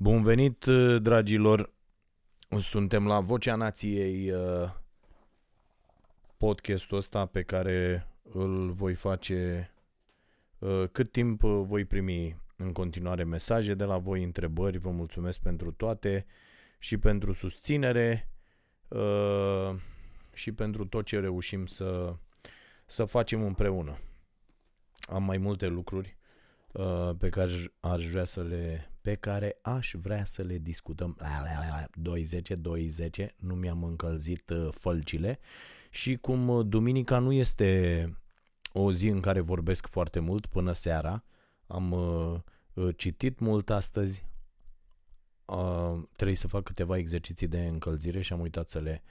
Bun venit, uh, dragilor! Suntem la Vocea Nației, uh, podcastul ăsta pe care îl voi face uh, cât timp voi primi în continuare mesaje de la voi, întrebări. Vă mulțumesc pentru toate și pentru susținere și pentru tot ce reușim să, să facem împreună. Am mai multe lucruri pe care aș vrea să le pe care aș vrea să le discutăm. 2-10, 2-10, nu mi-am încălzit uh, fălcile și cum uh, duminica nu este o zi în care vorbesc foarte mult până seara, am uh, citit mult astăzi, trebuie să fac câteva exerciții de încălzire și am uitat să le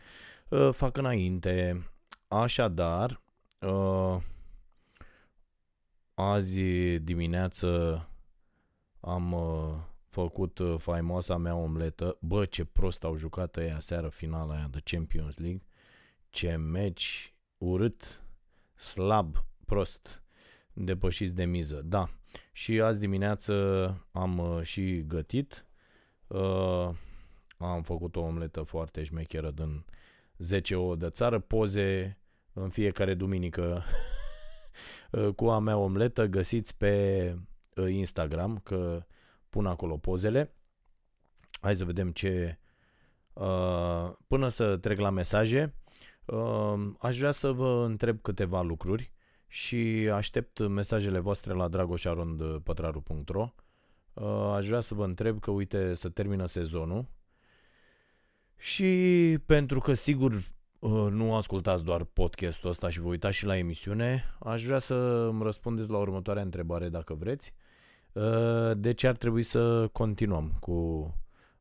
fac înainte. Așadar, azi dimineață am uh, făcut uh, faimoasa mea omletă. Bă, ce prost au jucat ăia seară finala aia de Champions League. Ce meci urât, slab, prost, depășiți de miză. Da, și azi dimineață am uh, și gătit. Uh, am făcut o omletă foarte șmecheră din 10 ouă de țară, poze în fiecare duminică uh, cu a mea omletă găsiți pe Uh, Instagram, că pun acolo pozele. Hai să vedem ce... Uh, până să trec la mesaje, uh, aș vrea să vă întreb câteva lucruri și aștept mesajele voastre la dragoșarondpătraru.ro Aș vrea să vă întreb că, uite, să termină sezonul și pentru că, sigur, nu ascultați doar podcastul ăsta și vă uitați și la emisiune, aș vrea să îmi răspundeți la următoarea întrebare dacă vreți. Uh, deci ar trebui să continuăm cu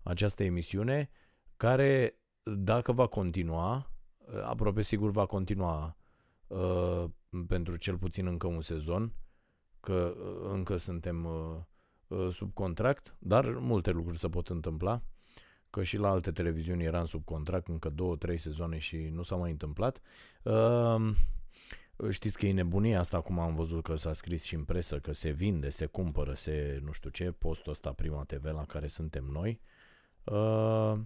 această emisiune care, dacă va continua, uh, aproape sigur va continua uh, pentru cel puțin încă un sezon, că încă suntem sub contract, dar multe lucruri se pot întâmpla, că și la alte televiziuni eram sub contract încă două, trei sezoane și nu s-a mai întâmplat. Știți că e nebunie asta, cum am văzut că s-a scris și în presă, că se vinde, se cumpără, se nu știu ce, postul ăsta Prima TV la care suntem noi. Uh,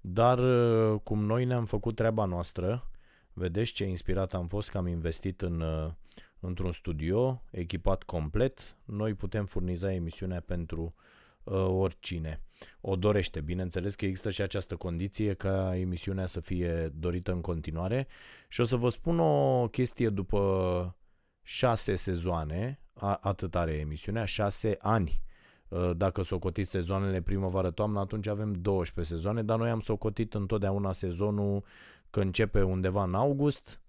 dar uh, cum noi ne-am făcut treaba noastră, vedeți ce inspirat am fost că am investit în, uh, într-un studio echipat complet, noi putem furniza emisiunea pentru uh, oricine o dorește. Bineînțeles că există și această condiție ca emisiunea să fie dorită în continuare și o să vă spun o chestie după șase sezoane, a, atât are emisiunea, șase ani. Ă, dacă socotiți sezoanele primăvară-toamnă, atunci avem 12 sezoane, dar noi am socotit întotdeauna sezonul că începe undeva în august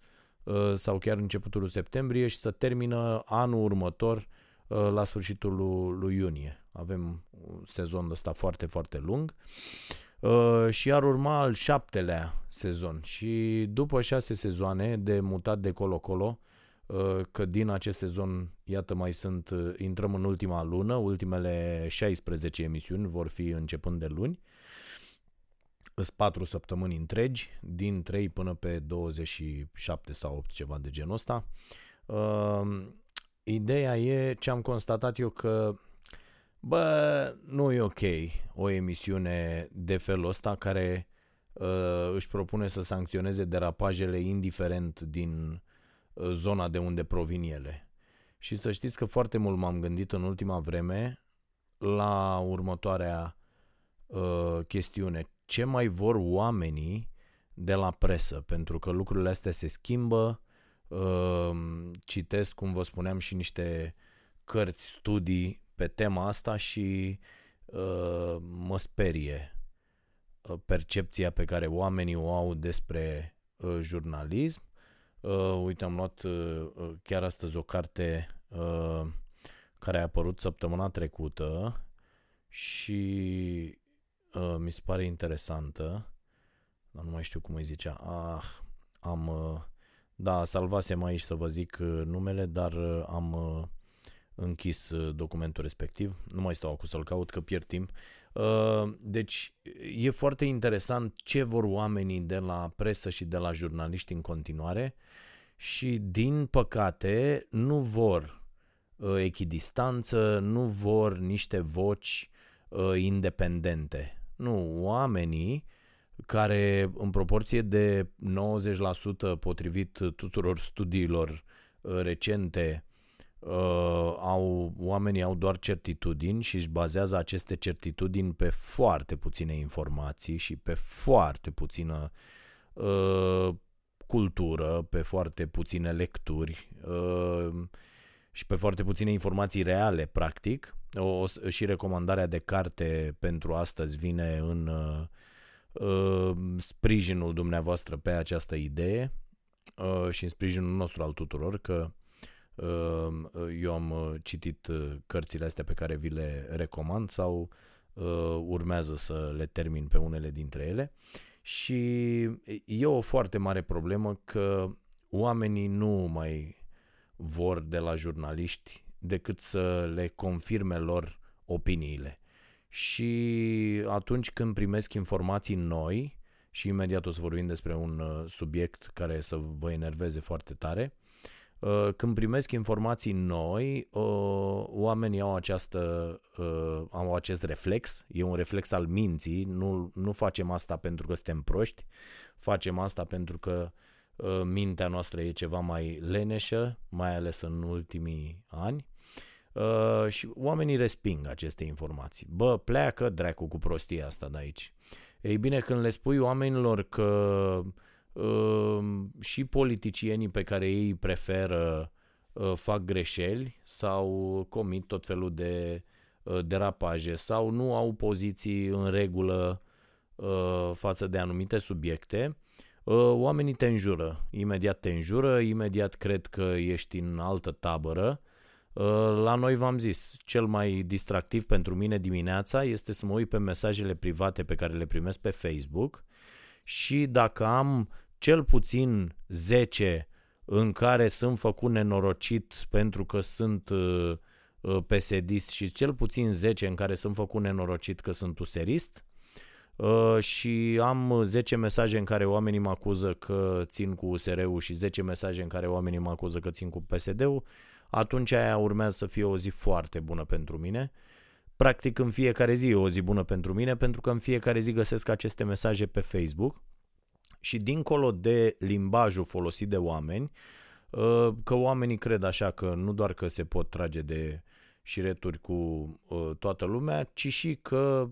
ă, sau chiar începutul septembrie și să termină anul următor ă, la sfârșitul lui iunie. Avem un sezon ăsta foarte, foarte lung. Uh, și ar urma al șaptelea sezon. Și după șase sezoane de mutat de colo-colo, uh, că din acest sezon, iată, mai sunt, uh, intrăm în ultima lună, ultimele 16 emisiuni vor fi începând de luni. Sunt 4 săptămâni întregi, din 3 până pe 27 sau 8, ceva de genul ăsta. Uh, ideea e ce am constatat eu că Bă, nu e ok o emisiune de felul ăsta care uh, își propune să sancționeze derapajele indiferent din uh, zona de unde provin ele. Și să știți că foarte mult m-am gândit în ultima vreme la următoarea uh, chestiune. Ce mai vor oamenii de la presă? Pentru că lucrurile astea se schimbă. Uh, citesc, cum vă spuneam, și niște cărți, studii pe tema asta și uh, mă sperie uh, percepția pe care oamenii o au despre uh, jurnalism. Uh, uite, am luat uh, uh, chiar astăzi o carte uh, care a apărut săptămâna trecută și uh, mi se pare interesantă, dar nu mai știu cum îi zicea. Ah, am... Uh, da, salvasem aici să vă zic uh, numele, dar uh, am uh, închis uh, documentul respectiv. Nu mai stau acum să-l caut că pierd timp. Uh, deci e foarte interesant ce vor oamenii de la presă și de la jurnaliști în continuare și din păcate nu vor uh, echidistanță, nu vor niște voci uh, independente. Nu, oamenii care în proporție de 90% potrivit tuturor studiilor uh, recente uh, au, oamenii au doar certitudini și își bazează aceste certitudini pe foarte puține informații și pe foarte puțină uh, cultură, pe foarte puține lecturi uh, și pe foarte puține informații reale, practic. O, și recomandarea de carte pentru astăzi vine în uh, uh, sprijinul dumneavoastră pe această idee uh, și în sprijinul nostru al tuturor, că uh, eu am uh, citit uh, cărțile astea pe care vi le recomand sau uh, urmează să le termin pe unele dintre ele. Și e o foarte mare problemă că oamenii nu mai vor de la jurnaliști decât să le confirme lor opiniile. Și atunci când primesc informații noi, și imediat o să vorbim despre un uh, subiect care să vă enerveze foarte tare, uh, când primesc informații noi, uh, oamenii au, această, au acest reflex, e un reflex al minții, nu, nu facem asta pentru că suntem proști, facem asta pentru că Uh, mintea noastră e ceva mai leneșă, mai ales în ultimii ani. Uh, și oamenii resping aceste informații. Bă, pleacă dracu cu prostia asta de aici. Ei bine, când le spui oamenilor că uh, și politicienii pe care ei preferă uh, fac greșeli sau comit tot felul de uh, derapaje sau nu au poziții în regulă uh, față de anumite subiecte, Uh, oamenii te înjură, imediat te înjură, imediat cred că ești în altă tabără. Uh, la noi v-am zis, cel mai distractiv pentru mine dimineața este să mă uit pe mesajele private pe care le primesc pe Facebook și dacă am cel puțin 10 în care sunt făcut nenorocit pentru că sunt uh, psd și cel puțin 10 în care sunt făcut nenorocit că sunt userist, Uh, și am 10 mesaje în care oamenii mă acuză că țin cu USR-ul și 10 mesaje în care oamenii mă acuză că țin cu PSD-ul, atunci aia urmează să fie o zi foarte bună pentru mine. Practic în fiecare zi e o zi bună pentru mine pentru că în fiecare zi găsesc aceste mesaje pe Facebook și dincolo de limbajul folosit de oameni, uh, că oamenii cred așa că nu doar că se pot trage de șireturi cu uh, toată lumea, ci și că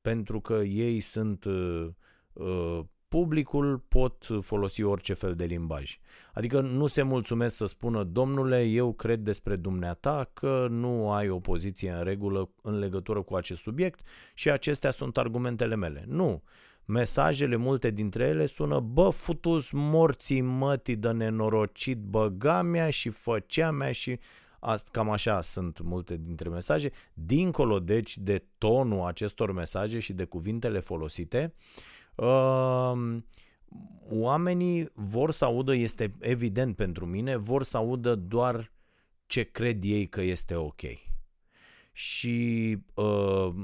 pentru că ei sunt uh, uh, publicul, pot folosi orice fel de limbaj. Adică nu se mulțumesc să spună, domnule, eu cred despre dumneata că nu ai o poziție în regulă în legătură cu acest subiect și acestea sunt argumentele mele. Nu. Mesajele, multe dintre ele sună, bă, futus morții mătii de nenorocit băga mea și făcea mea și Asta, cam așa sunt multe dintre mesaje. Dincolo, deci, de tonul acestor mesaje și de cuvintele folosite, uh, oamenii vor să audă, este evident pentru mine, vor să audă doar ce cred ei că este ok. Și uh,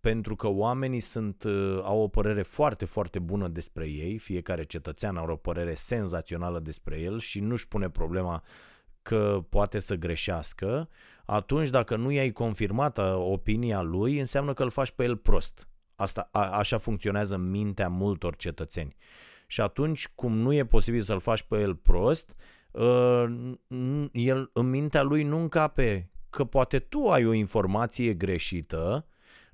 pentru că oamenii sunt, uh, au o părere foarte, foarte bună despre ei, fiecare cetățean are o părere senzațională despre el și nu-și pune problema uh, că poate să greșească, atunci dacă nu i-ai confirmat opinia lui, înseamnă că îl faci pe el prost. Asta, a, așa funcționează mintea multor cetățeni. Și atunci, cum nu e posibil să-l faci pe el prost, uh, el în mintea lui nu încape că poate tu ai o informație greșită,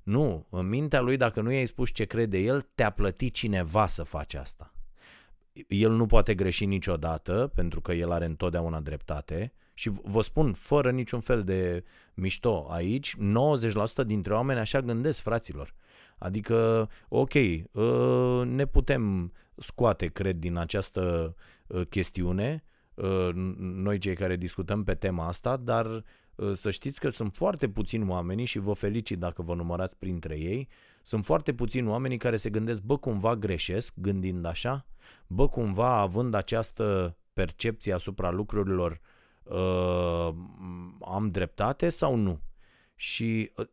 nu, în mintea lui dacă nu i-ai spus ce crede el, te-a plătit cineva să faci asta el nu poate greși niciodată, pentru că el are întotdeauna dreptate. Și vă spun, fără niciun fel de mișto aici, 90% dintre oameni așa gândesc, fraților. Adică, ok, ă, ne putem scoate, cred, din această ă, chestiune, ă, noi cei care discutăm pe tema asta, dar să știți că sunt foarte puțini oameni și vă felicit dacă vă numărați printre ei, sunt foarte puțini oameni care se gândesc, bă, cumva greșesc gândind așa? Bă, cumva având această percepție asupra lucrurilor, uh, am dreptate sau nu? Și uh,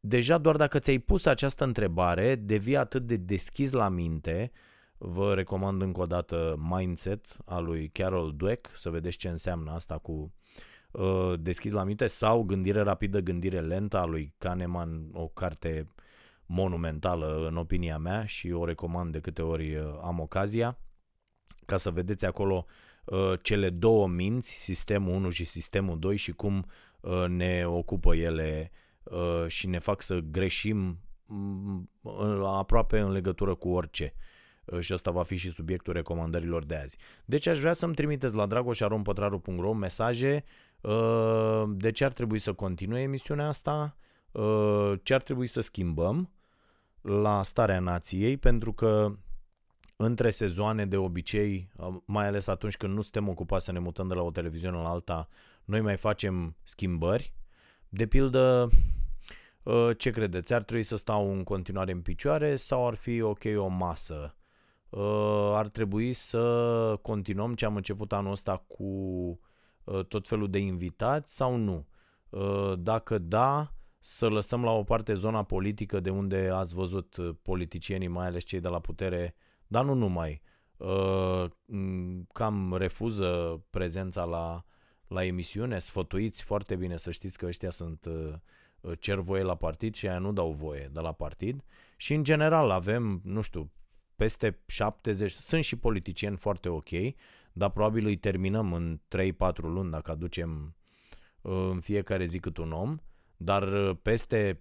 deja doar dacă ți-ai pus această întrebare, devii atât de deschis la minte, vă recomand încă o dată Mindset al lui Carol Dweck, să vedeți ce înseamnă asta cu uh, deschis la minte, sau Gândire rapidă, gândire lentă a lui Kahneman, o carte monumentală în opinia mea și o recomand de câte ori uh, am ocazia, ca să vedeți acolo uh, cele două minți, sistemul 1 și sistemul 2 și cum uh, ne ocupă ele uh, și ne fac să greșim mm, aproape în legătură cu orice. Uh, și ăsta va fi și subiectul recomandărilor de azi. Deci aș vrea să-mi trimiteți la dragoșarompătraru.ro mesaje uh, de ce ar trebui să continue emisiunea asta, uh, ce ar trebui să schimbăm la starea nației, pentru că între sezoane de obicei, mai ales atunci când nu suntem ocupați să ne mutăm de la o televiziune la alta, noi mai facem schimbări. De pildă, ce credeți? Ar trebui să stau în continuare în picioare sau ar fi ok o masă? Ar trebui să continuăm ce am început anul ăsta cu tot felul de invitați sau nu? Dacă da, să lăsăm la o parte zona politică de unde ați văzut uh, politicienii, mai ales cei de la putere, dar nu numai, uh, cam refuză prezența la, la emisiune, sfătuiți foarte bine să știți că ăștia sunt uh, cer voie la partid și aia nu dau voie de la partid. Și în general avem, nu știu, peste 70, sunt și politicieni foarte ok, dar probabil îi terminăm în 3-4 luni dacă aducem în fiecare zi cât un om dar uh, peste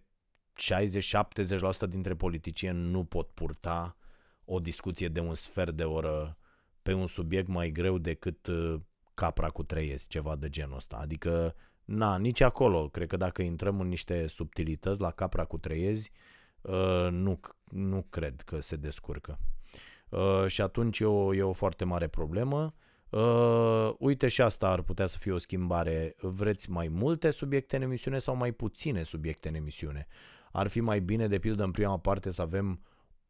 60-70% dintre politicieni nu pot purta o discuție de un sfert de oră pe un subiect mai greu decât uh, capra cu treiezi, ceva de genul ăsta. Adică, na, nici acolo, cred că dacă intrăm în niște subtilități la capra cu treiezi, uh, nu, nu cred că se descurcă. Și atunci e o, e o foarte mare problemă. Uh, uite și asta ar putea să fie o schimbare. Vreți mai multe subiecte în emisiune sau mai puține subiecte în emisiune? Ar fi mai bine, de pildă, în prima parte să avem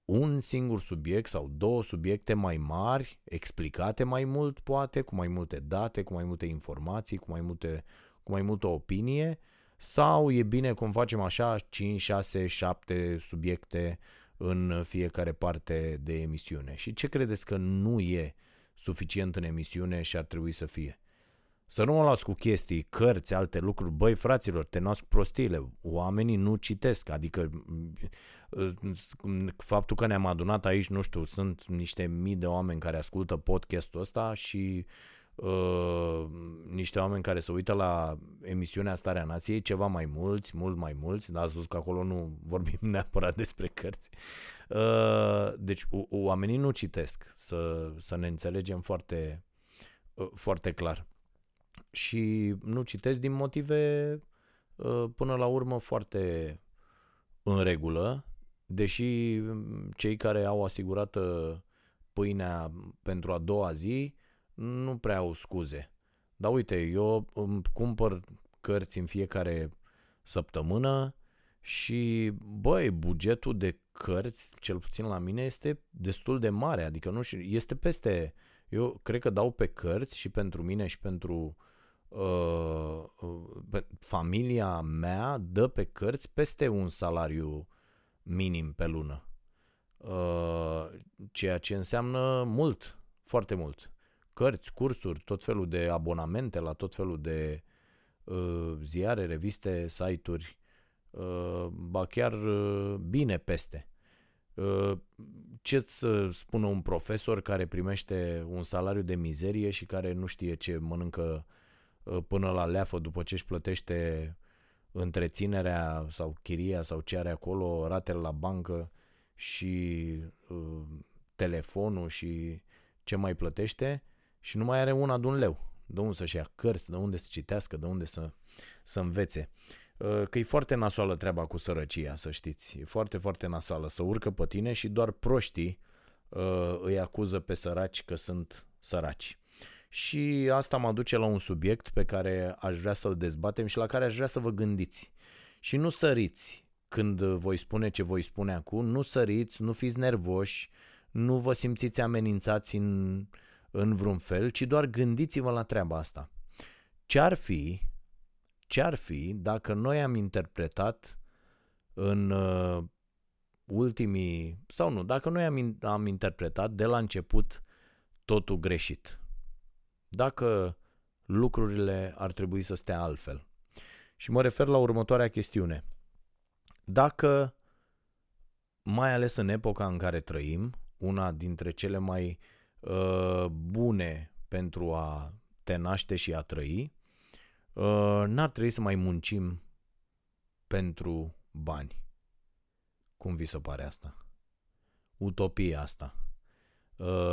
un singur subiect sau două subiecte mai mari, explicate mai mult, poate, cu mai multe date, cu mai multe informații, cu mai, multe, cu mai multă opinie, sau e bine cum facem așa 5, 6, 7 subiecte în fiecare parte de emisiune. Și ce credeți că nu e uh, suficient în emisiune și ar trebui să fie. Să nu mă las cu chestii, cărți, alte lucruri. Băi, fraților, te nasc prostiile. Oamenii nu citesc. Adică faptul că ne-am adunat aici, nu știu, sunt niște mii de oameni care ascultă podcastul ăsta și uh, niște oameni care se uită la emisiunea Starea Nației, ceva mai mulți, mult mai mulți, dar ați văzut că acolo nu vorbim neapărat despre cărți. Uh, deci oamenii nu citesc, să, să ne înțelegem foarte, uh, foarte clar. Și nu citesc din motive uh, până la urmă foarte în regulă, deși cei care au asigurată pâinea pentru a doua zi nu prea au scuze. Dar uite, eu îmi cumpăr cărți în fiecare săptămână și, băi, bugetul de cărți, cel puțin la mine, este destul de mare. Adică nu știu, este peste... Eu cred că dau pe cărți și pentru mine și pentru uh, uh, familia mea dă pe cărți peste un salariu minim pe lună. Uh, ceea ce înseamnă mult, foarte mult cărți, cursuri, tot felul de abonamente la tot felul de uh, ziare, reviste, site-uri, uh, ba chiar uh, bine peste. Uh, ce să spună un profesor care primește un salariu de mizerie și care nu știe ce mănâncă uh, până la leafă după ce își plătește întreținerea sau chiria sau ce are acolo, ratele la bancă și uh, telefonul și ce mai plătește, și nu mai are una de un leu. De unde să-și ia cărți, de unde să citească, de unde să, să învețe. Uh, că e foarte nasoală treaba cu sărăcia, să știți. E foarte, foarte nasoală. Să urcă pe tine și doar proștii uh, îi acuză pe săraci că sunt săraci. Și asta mă duce la un subiect pe care aș vrea să-l dezbatem și la care aș vrea să vă gândiți. Și nu săriți când voi spune ce voi spune acum, nu săriți, nu fiți nervoși, nu vă simțiți amenințați în în vreun fel, ci doar gândiți-vă la treaba asta. Ce-ar fi, ce-ar fi dacă noi am interpretat în uh, ultimii, sau nu, dacă noi am, am interpretat de la început totul greșit. Dacă lucrurile ar trebui să stea altfel. Și mă refer la următoarea chestiune. Dacă, mai ales în epoca în care trăim, una dintre cele mai uh, bune pentru a te naște și a trăi, uh, n-ar trebui să mai muncim pentru bani. Cum vi se pare asta? Utopia asta uh,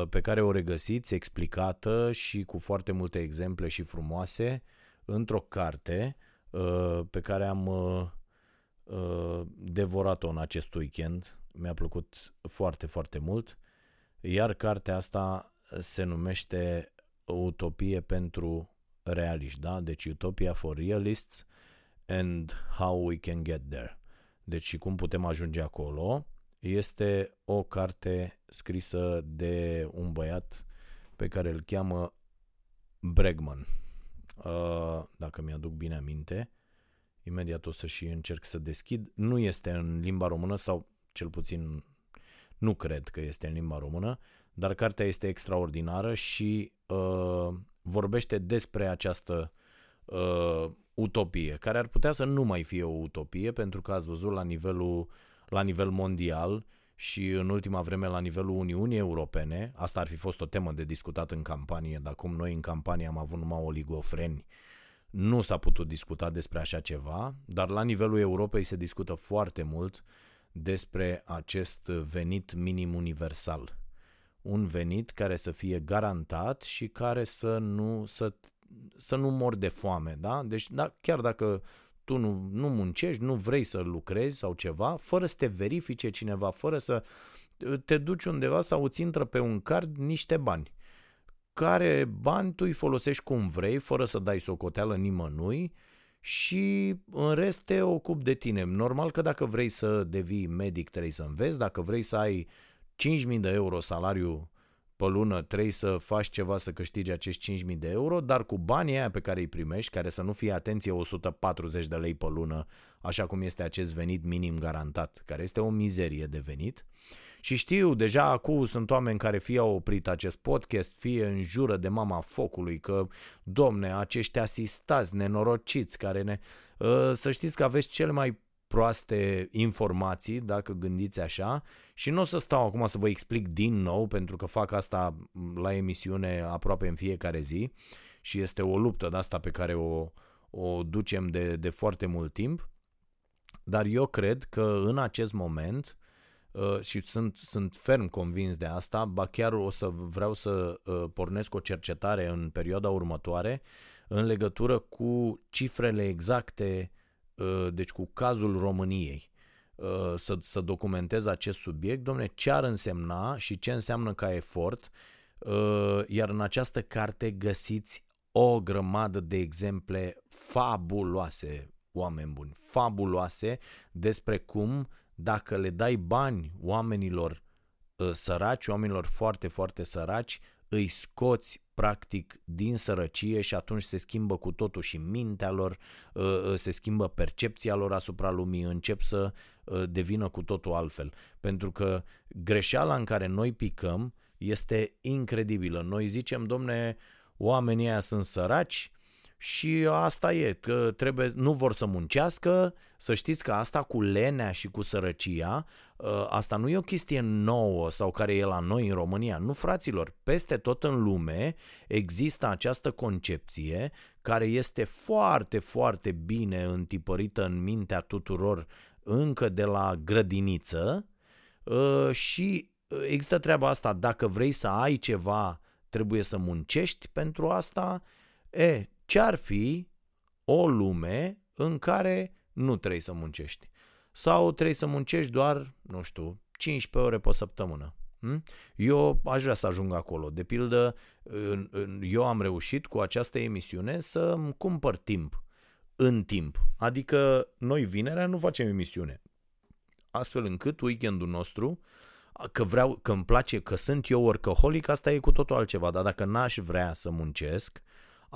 pe care o regăsiți explicată și cu foarte multe exemple și frumoase într-o carte uh, pe care am uh, devorat-o în acest weekend. Mi-a plăcut foarte, foarte mult. Iar cartea asta se numește Utopie pentru realiști, da? Deci Utopia for Realists and How We Can Get There. Deci și cum putem ajunge acolo. Este o carte scrisă de un băiat pe care îl cheamă Bregman. Uh, dacă mi-aduc bine aminte, imediat o să și încerc să deschid. Nu este în limba română sau cel puțin nu cred că este în limba română, dar cartea este extraordinară și uh, vorbește despre această uh, utopie, care ar putea să nu mai fie o utopie, pentru că ați văzut la nivelul la nivel mondial și în ultima vreme la nivelul Uniunii Europene, asta ar fi fost o temă de discutat în campanie, dar cum noi în campanie am avut numai oligofreni, nu s-a putut discuta despre așa ceva, dar la nivelul Europei se discută foarte mult despre acest venit minim universal. Un venit care să fie garantat și care să nu, să, să nu mor de foame. Da? Deci da, chiar dacă tu nu, nu muncești, nu vrei să lucrezi sau ceva, fără să te verifice cineva, fără să te duci undeva sau îți intră pe un card niște bani. Care bani tu îi folosești cum vrei, fără să dai socoteală nimănui și în rest te ocupi de tine. Normal că dacă vrei să devii medic trebuie să înveți, dacă vrei să ai 5.000 de euro salariu pe lună trebuie să faci ceva să câștigi acești 5.000 de euro, dar cu banii aia pe care îi primești, care să nu fie, atenție, 140 de lei pe lună, așa cum este acest venit minim garantat, care este o mizerie de venit. Și știu, deja acum sunt oameni care fie au oprit acest podcast, fie în jură de mama focului, că, domne, acești asistați nenorociți care ne... Ă, să știți că aveți cel mai proaste informații, dacă gândiți așa, și nu o să stau acum să vă explic din nou, pentru că fac asta la emisiune aproape în fiecare zi și este o luptă de asta pe care o, o ducem de, de foarte mult timp, dar eu cred că în acest moment uh, și sunt, sunt ferm convins de asta, ba chiar o să vreau să uh, pornesc o cercetare în perioada următoare în legătură cu cifrele exacte Uh, deci cu cazul României, uh, să, să documentez acest subiect, domne, ce ar însemna și ce înseamnă ca efort, uh, iar în această carte găsiți o grămadă de exemple fabuloase, oameni buni, fabuloase despre cum dacă le dai bani oamenilor săraci, oamenilor foarte, foarte săraci, îi scoți practic din sărăcie și atunci se schimbă cu totul și mintea lor, uh, uh, se schimbă percepția lor asupra lumii, încep să uh, devină cu totul altfel. Pentru că greșeala în care noi picăm este incredibilă. Noi zicem, domne, oamenii ăia sunt săraci, și asta e, că trebuie, nu vor să muncească, să știți că asta cu lenea și cu sărăcia, ă, asta nu e o chestie nouă sau care e la noi în România. Nu, fraților, peste tot în lume există această concepție care este foarte, foarte bine întipărită în mintea tuturor încă de la grădiniță. Ă, și există treaba asta, dacă vrei să ai ceva, trebuie să muncești pentru asta, e, ce-ar fi o lume în care nu trebuie să muncești? Sau trebuie să muncești doar, nu știu, 15 ore pe săptămână? Hm? Eu aș vrea să ajung acolo. De pildă, eu am reușit cu această emisiune să îmi cumpăr timp în timp. Adică noi vinerea nu facem emisiune. Astfel încât weekendul nostru, că vreau, că îmi place, că sunt eu workaholic, asta e cu totul altceva. Dar dacă n-aș vrea să muncesc,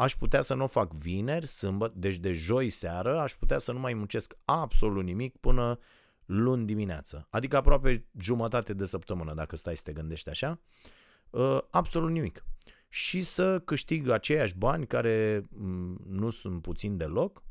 aș putea să nu o fac vineri, sâmbătă, deci de joi seară, aș putea să nu mai muncesc absolut nimic până luni dimineață. Adică aproape jumătate de săptămână, dacă stai să te gândești așa. Uh, absolut nimic. și să câștig aceiași bani care mm, nu sunt puțin deloc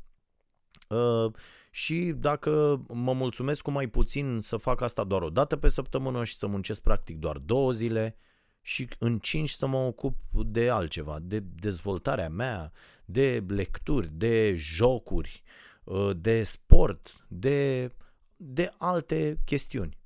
uh, și dacă mă mulțumesc cu mai puțin să fac asta doar o dată pe săptămână și să muncesc practic doar două zile și în cinci să mă ocup de altceva, de dezvoltarea mea, de lecturi, de jocuri, uh, de sport, de, de alte chestiuni.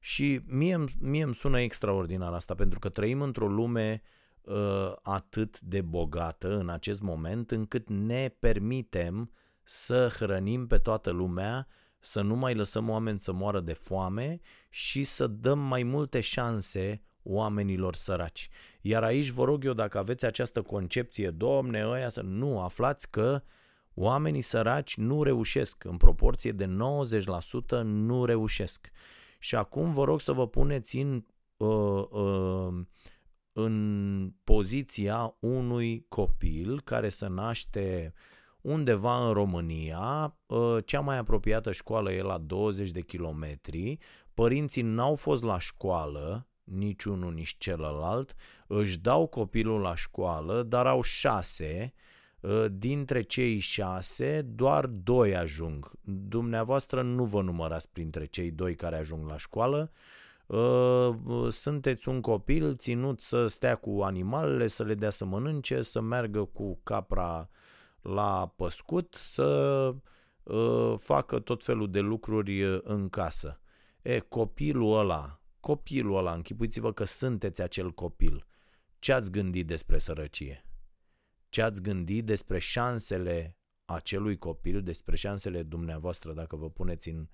Și mie, mie îmi sună extraordinar asta, pentru că trăim într-o lume uh, atât de bogată în acest moment, încât ne permitem să hrănim pe toată lumea, să nu mai lăsăm oameni să moară de foame și să dăm mai multe șanse oamenilor săraci. Iar aici vă rog eu, dacă aveți această concepție, domne, ăia să nu aflați că oamenii săraci nu reușesc, în proporție de 90% nu reușesc. Și acum vă rog să vă puneți în, uh, uh, în poziția unui copil care se naște undeva în România, uh, cea mai apropiată școală e la 20 de kilometri, părinții n-au fost la școală, nici unul, nici celălalt, își dau copilul la școală, dar au șase, ă, dintre cei șase, doar doi ajung. Dumneavoastră nu vă numărați printre cei doi care ajung la școală, ă, sunteți un copil ținut să stea cu animalele, să le dea să mănânce, să meargă cu capra la păscut, să ă, facă tot felul de lucruri în casă. E, copilul ăla copilul ăla, închipuiți-vă că sunteți acel copil. Ce ați gândit despre sărăcie? Ce ați gândit despre șansele acelui copil, despre șansele dumneavoastră dacă vă puneți în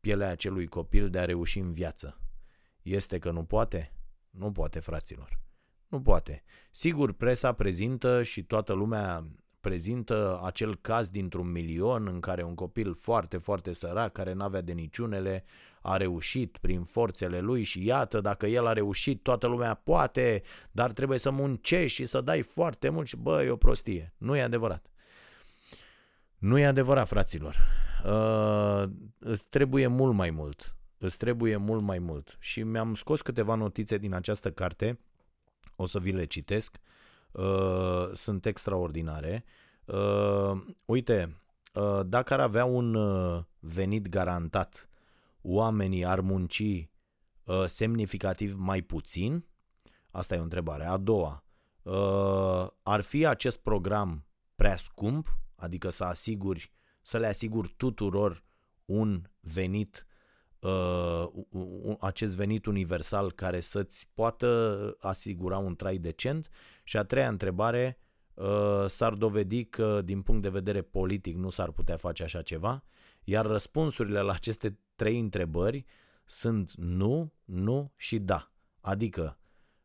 pielea acelui copil de a reuși în viață? Este că nu poate? Nu poate, fraților. Nu poate. Sigur, presa prezintă și toată lumea prezintă acel caz dintr-un milion în care un copil foarte, foarte sărac, care n-avea de niciunele, a reușit prin forțele lui și iată, dacă el a reușit, toată lumea poate, dar trebuie să muncești și să dai foarte mult și bă, e o prostie. Nu e adevărat. Nu e adevărat, fraților. Uh, îți trebuie mult mai mult. Îți trebuie mult mai mult. Și mi-am scos câteva notițe din această carte, o să vi le citesc. Uh, sunt extraordinare. Uh, uite, uh, dacă ar avea un uh, venit garantat oamenii ar munci uh, semnificativ mai puțin? Asta e o întrebare. A doua, uh, ar fi acest program prea scump? Adică să asiguri, să le asiguri tuturor un venit, uh, acest venit universal care să-ți poată asigura un trai decent? Și a treia întrebare, uh, s-ar dovedi că din punct de vedere politic nu s-ar putea face așa ceva? Iar răspunsurile la aceste trei întrebări sunt nu, nu și da. Adică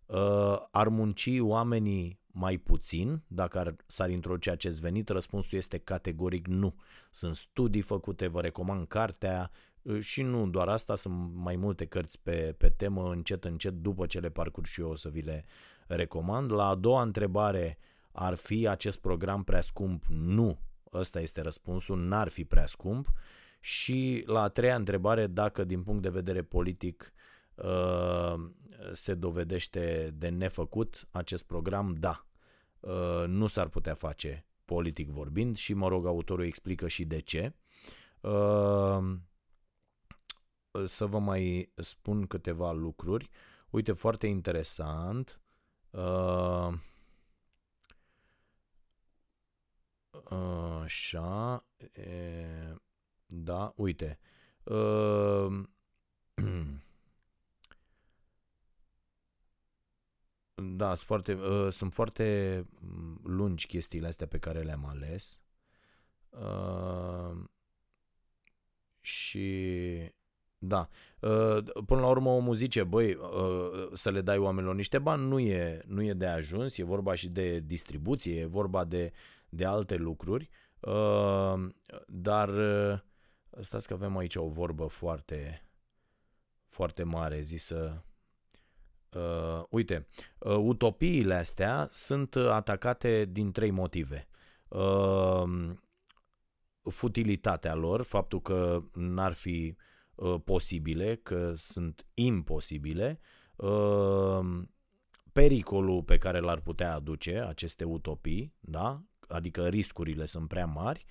uh, ar munci oamenii mai puțin dacă ar, s-ar introduce acest venit? Răspunsul este categoric nu. Sunt studii făcute, vă recomand cartea uh, și nu doar asta, sunt mai multe cărți pe, pe temă, încet, încet, după ce le parcurg și eu o să vi le recomand. La a doua întrebare, ar fi acest program prea scump? Nu. Ăsta este răspunsul, n-ar fi prea scump. Și la a treia întrebare, dacă din punct de vedere politic uh, se dovedește de nefăcut acest program, da, uh, nu s-ar putea face politic vorbind și, mă rog, autorul explică și de ce. Uh, să vă mai spun câteva lucruri. Uite, foarte interesant. Așa. E, da, uite. Uh, da, sunt foarte, uh, sunt foarte mm, lungi chestiile astea pe care le-am ales. Uh, și da, uh, până la urmă omul zice, băi, uh, să le dai oamenilor niște bani nu e, nu e de ajuns, e vorba și de distribuție, e vorba de, de alte lucruri, uh, dar Stați că avem aici o vorbă foarte, foarte mare zisă. Uh, uite, uh, utopiile astea sunt atacate din trei motive. Uh, futilitatea lor, faptul că n-ar fi uh, posibile, că sunt imposibile, uh, pericolul pe care l-ar putea aduce aceste utopii, da? adică riscurile sunt prea mari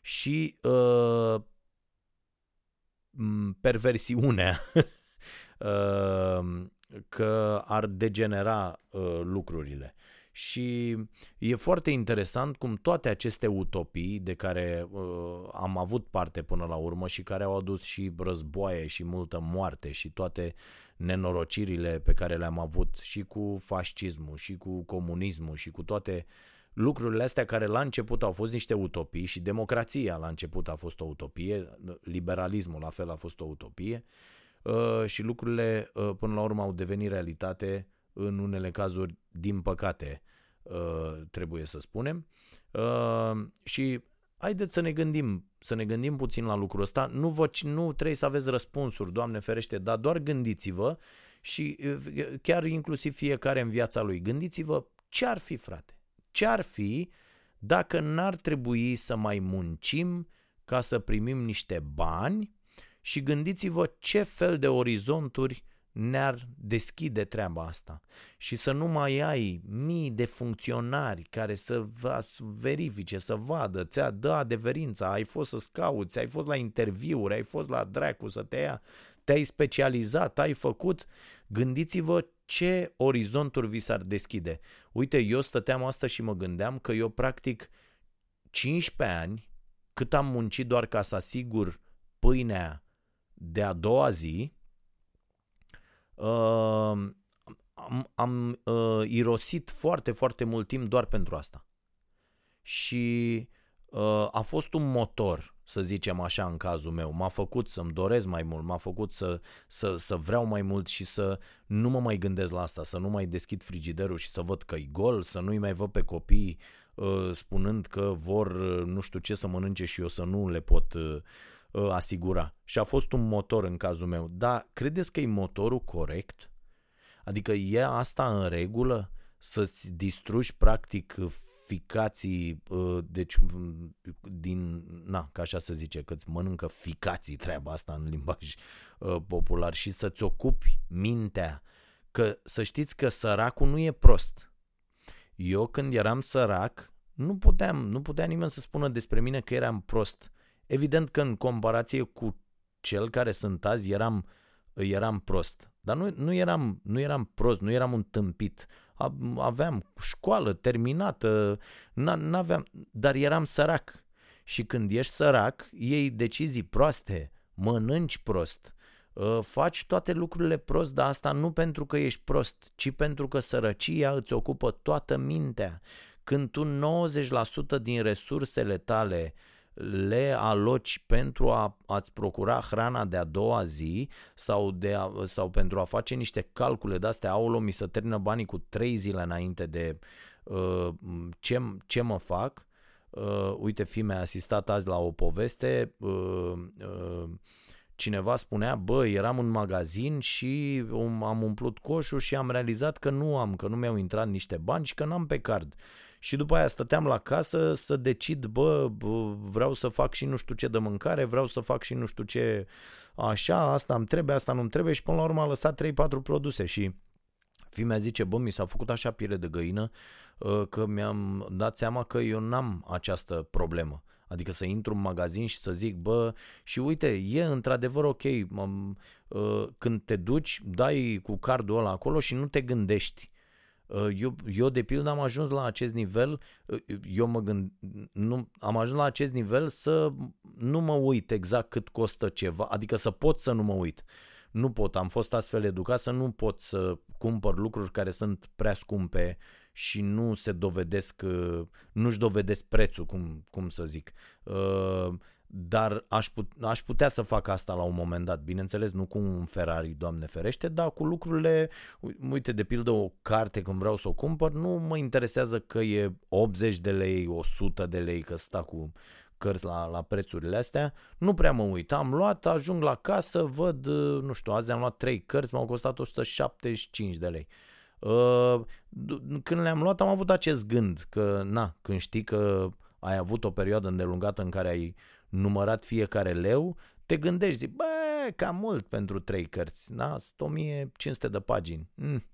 și uh, perversiunea uh, că ar degenera uh, lucrurile. Și e foarte interesant cum toate aceste utopii de care uh, am avut parte până la urmă și care au adus și războaie și multă moarte și toate nenorocirile pe care le-am avut și cu fascismul și cu comunismul și cu toate lucrurile astea care la început au fost niște utopii și democrația la început a fost o utopie, liberalismul la fel a fost o utopie uh, și lucrurile uh, până la urmă au devenit realitate în unele cazuri, din păcate, uh, trebuie să spunem. Uh, și haideți să ne gândim, să ne gândim puțin la lucrul ăsta. Nu, vă, nu trebuie să aveți răspunsuri, Doamne ferește, dar doar gândiți-vă și uh, chiar inclusiv fiecare în viața lui. Gândiți-vă ce ar fi, frate? Ce ar fi dacă n-ar trebui să mai muncim ca să primim niște bani? Și gândiți-vă ce fel de orizonturi ne-ar deschide treaba asta. Și să nu mai ai mii de funcționari care să verifice, să vadă, ți-a dă adeverința, ai fost să cauți, ai fost la interviuri, ai fost la dracu să te ia, te-ai specializat, ai făcut, gândiți-vă ce orizonturi vi s-ar deschide. Uite, eu stăteam asta și mă gândeam că eu practic 15 ani, cât am muncit doar ca să asigur pâinea de a doua zi, uh, am, am uh, irosit foarte, foarte mult timp doar pentru asta. Și uh, a fost un motor, să zicem așa în cazul meu. M-a făcut să-mi doresc mai mult, m-a făcut să, să, să vreau mai mult și să nu mă mai gândesc la asta, să nu mai deschid frigiderul și să văd că e gol, să nu-i mai văd pe copii uh, spunând că vor uh, nu știu ce să mănânce și eu să nu le pot uh, uh, asigura. Și a fost un motor în cazul meu. Dar credeți că e motorul corect? Adică e asta în regulă? Să-ți distrugi practic ficații, uh, deci din, na, ca așa se zice, că îți mănâncă ficații treaba asta în limbaj uh, popular și să-ți ocupi mintea, că să știți că săracul nu e prost. Eu când eram sărac, nu puteam, nu putea nimeni să spună despre mine că eram prost. Evident că în comparație cu cel care sunt azi eram, eram prost. Dar nu, nu, eram, nu eram prost, nu eram un tâmpit. Aveam școală terminată, n-aveam, dar eram sărac. Și când ești sărac, iei decizii proaste, mănânci prost, ă, faci toate lucrurile prost, dar asta nu pentru că ești prost, ci pentru că sărăcia îți ocupă toată mintea. Când tu 90% din resursele tale uh, le aloci pentru a, a-ți procura hrana de a doua zi sau, de a, sau pentru a face niște calcule de astea, aolo, mi se termină banii cu trei zile înainte de uh, ce, ce mă fac. Uh, uite, fi mi-a asistat azi la o poveste, uh, uh, cineva spunea, bă, eram în magazin și am umplut coșul și am realizat că nu am, că nu mi-au intrat niște bani și că n-am pe card și după aia stăteam la casă să decid, bă, bă, vreau să fac și nu știu ce de mâncare, vreau să fac și nu știu ce așa, asta îmi trebuie, asta nu îmi trebuie și până la urmă a lăsat 3-4 produse și Fimea zice, bă, mi s-a făcut așa piele de găină ă, că mi-am dat seama că eu n-am această problemă. Adică să intru în magazin și să zic, bă, și uite, e într-adevăr ok, m- ă, când te duci, dai cu cardul ăla acolo și nu te gândești Uh, eu, eu, de pildă, am ajuns la acest nivel, uh, eu mă gând, nu, am ajuns la acest nivel să nu mă uit exact cât costă ceva, adică să pot să nu mă uit. Nu pot, am fost astfel educat să nu pot să cumpăr lucruri care sunt prea scumpe și nu se dovedesc, uh, nu-și dovedesc prețul, cum, cum să zic dar aș, put, aș putea să fac asta la un moment dat, bineînțeles, nu cu un Ferrari, Doamne ferește, dar cu lucrurile, uite, de pildă o carte când vreau să o cumpăr, nu mă interesează că e 80 de lei, 100 de lei, că sta cu cărți la, la prețurile astea, nu prea mă uit. Am luat, ajung la casă, văd, nu știu, azi am luat 3 cărți, m-au costat 175 de lei. Uh, când le-am luat am avut acest gând că, na, când știi că ai avut o perioadă îndelungată în care ai numărat fiecare leu, te gândești, zici, bă, cam mult pentru trei cărți, da? Sunt 1500 de pagini. Mm.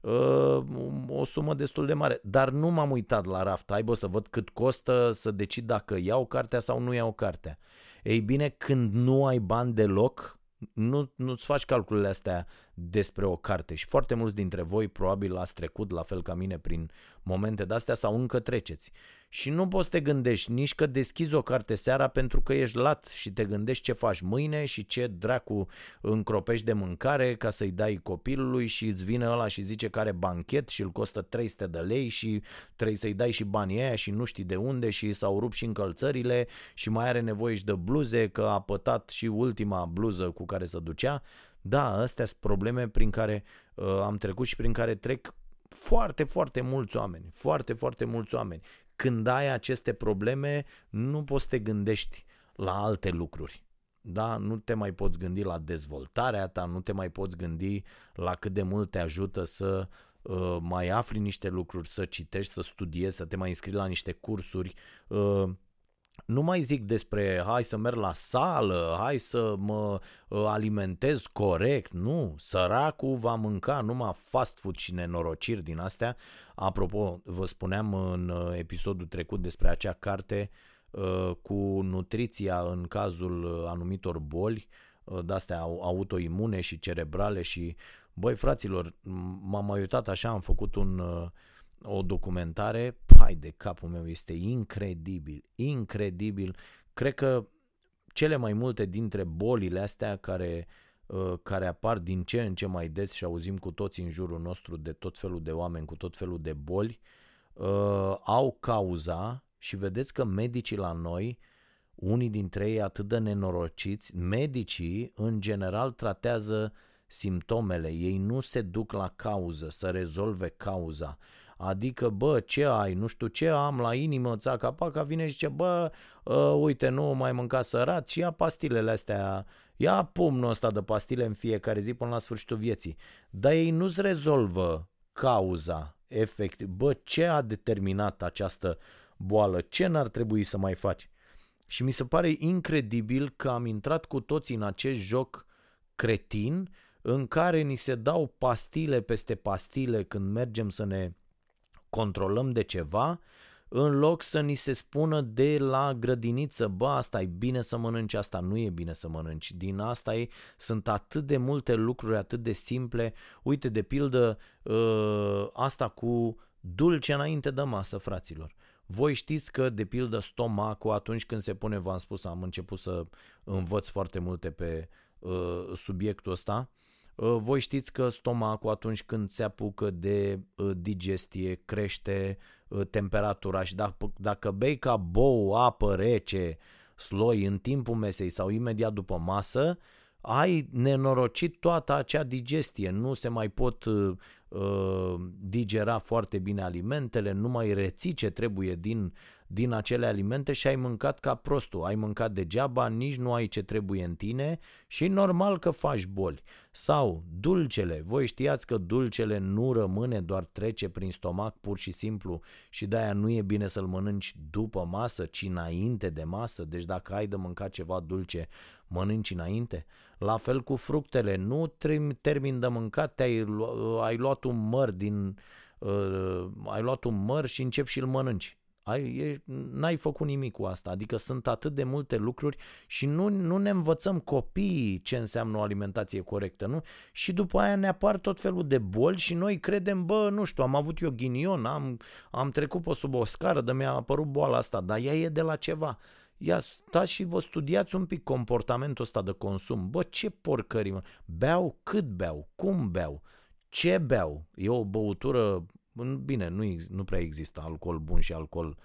uh, o sumă destul de mare. Dar nu m-am uitat la raft, aibă să văd cât costă să decid dacă iau cartea sau nu iau cartea. Ei bine, când nu ai bani deloc, nu, nu-ți faci calculele astea despre o carte și foarte mulți dintre voi probabil ați trecut la fel ca mine prin momente de-astea sau încă treceți. Și nu poți să te gândești nici că deschizi o carte seara pentru că ești lat și te gândești ce faci mâine și ce dracu încropești de mâncare ca să-i dai copilului și îți vine ăla și zice că are banchet și îl costă 300 de lei și trebuie să-i dai și banii aia și nu știi de unde și s-au rupt și încălțările și mai are nevoie și de bluze că a pătat și ultima bluză cu care se ducea. Da, astea sunt probleme prin care uh, am trecut și prin care trec foarte, foarte mulți oameni, foarte, foarte mulți oameni. Când ai aceste probleme, nu poți să te gândești la alte lucruri. Da? Nu te mai poți gândi la dezvoltarea ta, nu te mai poți gândi la cât de mult te ajută să uh, mai afli niște lucruri, să citești, să studiezi, să te mai înscrii la niște cursuri. Uh, nu mai zic despre hai să merg la sală, hai să mă uh, alimentez corect, nu, săracul va mânca numai fast food și nenorociri din astea. Apropo, vă spuneam în uh, episodul trecut despre acea carte uh, cu nutriția în cazul anumitor boli, de-astea autoimune și cerebrale și, băi fraților, m-am mai uitat așa, am făcut un o documentare, hai de capul meu, este incredibil, incredibil. Cred că cele mai multe dintre bolile astea care, uh, care apar din ce în ce mai des și auzim cu toți în jurul nostru de tot felul de oameni cu tot felul de boli, uh, au cauza și vedeți că medicii la noi, unii dintre ei atât de nenorociți, medicii în general tratează simptomele, ei nu se duc la cauză, să rezolve cauza. Adică, bă, ce ai, nu știu ce am la inimă, țaca paca, vine și zice, bă, uh, uite, nu mai mânca sărat și ia pastilele astea, ia pumnul ăsta de pastile în fiecare zi până la sfârșitul vieții. Dar ei nu-ți rezolvă cauza, efectiv. Bă, ce a determinat această boală? Ce n-ar trebui să mai faci? Și mi se pare incredibil că am intrat cu toții în acest joc cretin în care ni se dau pastile peste pastile când mergem să ne controlăm de ceva, în loc să ni se spună de la grădiniță, bă, asta e bine să mănânci, asta nu e bine să mănânci. Din asta e, sunt atât de multe lucruri atât de simple. Uite, de pildă, ă, asta cu dulce înainte de masă, fraților. Voi știți că, de pildă, stomacul, atunci când se pune, v-am spus, am început să învăț foarte multe pe uh, subiectul ăsta, Uh, voi știți că stomacul atunci când se apucă de uh, digestie crește uh, temperatura și dacă, dacă bei ca bou apă rece, sloi în timpul mesei sau imediat după masă, ai nenorocit toată acea digestie, nu se mai pot uh, digera foarte bine alimentele, nu mai reții ce trebuie din din acele alimente și ai mâncat ca prostul, ai mâncat degeaba, nici nu ai ce trebuie în tine și e normal că faci boli. Sau dulcele, voi știați că dulcele nu rămâne, doar trece prin stomac pur și simplu și de-aia nu e bine să-l mănânci după masă, ci înainte de masă, deci dacă ai de mâncat ceva dulce, mănânci înainte. La fel cu fructele, nu termin de mâncat, ai ai luat un măr din... Uh, ai luat un măr și începi și îl mănânci ai, e, n-ai făcut nimic cu asta. Adică sunt atât de multe lucruri și nu, nu ne învățăm copiii ce înseamnă o alimentație corectă, nu? Și după aia ne apar tot felul de boli și noi credem, bă, nu știu, am avut eu ghinion, am, am trecut pe sub o scară, de mi-a apărut boala asta, dar ea e de la ceva. Ia stați și vă studiați un pic comportamentul ăsta de consum. Bă, ce porcării, mă. Beau cât beau, cum beau, ce beau. E o băutură Bine, nu, nu prea există alcool bun și alcool...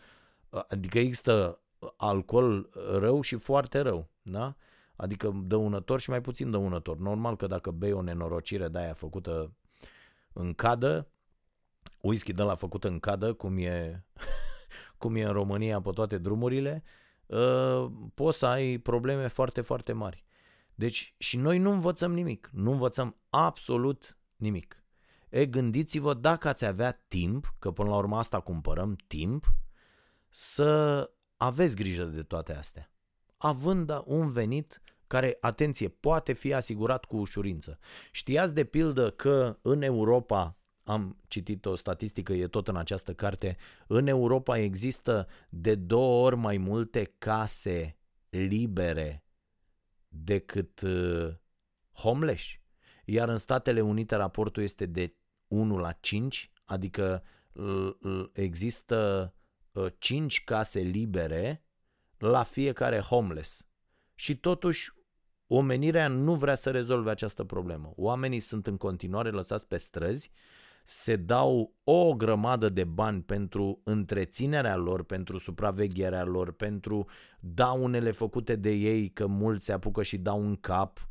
Adică există alcool rău și foarte rău, da? Adică dăunător și mai puțin dăunător. Normal că dacă bei o nenorocire de aia făcută în cadă, whisky de la făcut în cadă, cum e, cum e în România pe toate drumurile, ă, poți să ai probleme foarte, foarte mari. Deci și noi nu învățăm nimic, nu învățăm absolut nimic. E, gândiți-vă dacă ați avea timp, că până la urmă asta cumpărăm, timp, să aveți grijă de toate astea. Având un venit care, atenție, poate fi asigurat cu ușurință. Știați de pildă că în Europa am citit o statistică, e tot în această carte, în Europa există de două ori mai multe case libere decât uh, homeless. Iar în Statele Unite raportul este de 1 la 5, adică există 5 uh, case libere la fiecare homeless. Și totuși omenirea nu vrea să rezolve această problemă. Oamenii sunt în continuare lăsați pe străzi, se dau o grămadă de bani pentru întreținerea lor, pentru supravegherea lor, pentru daunele făcute de ei, că mulți se apucă și dau un cap uh,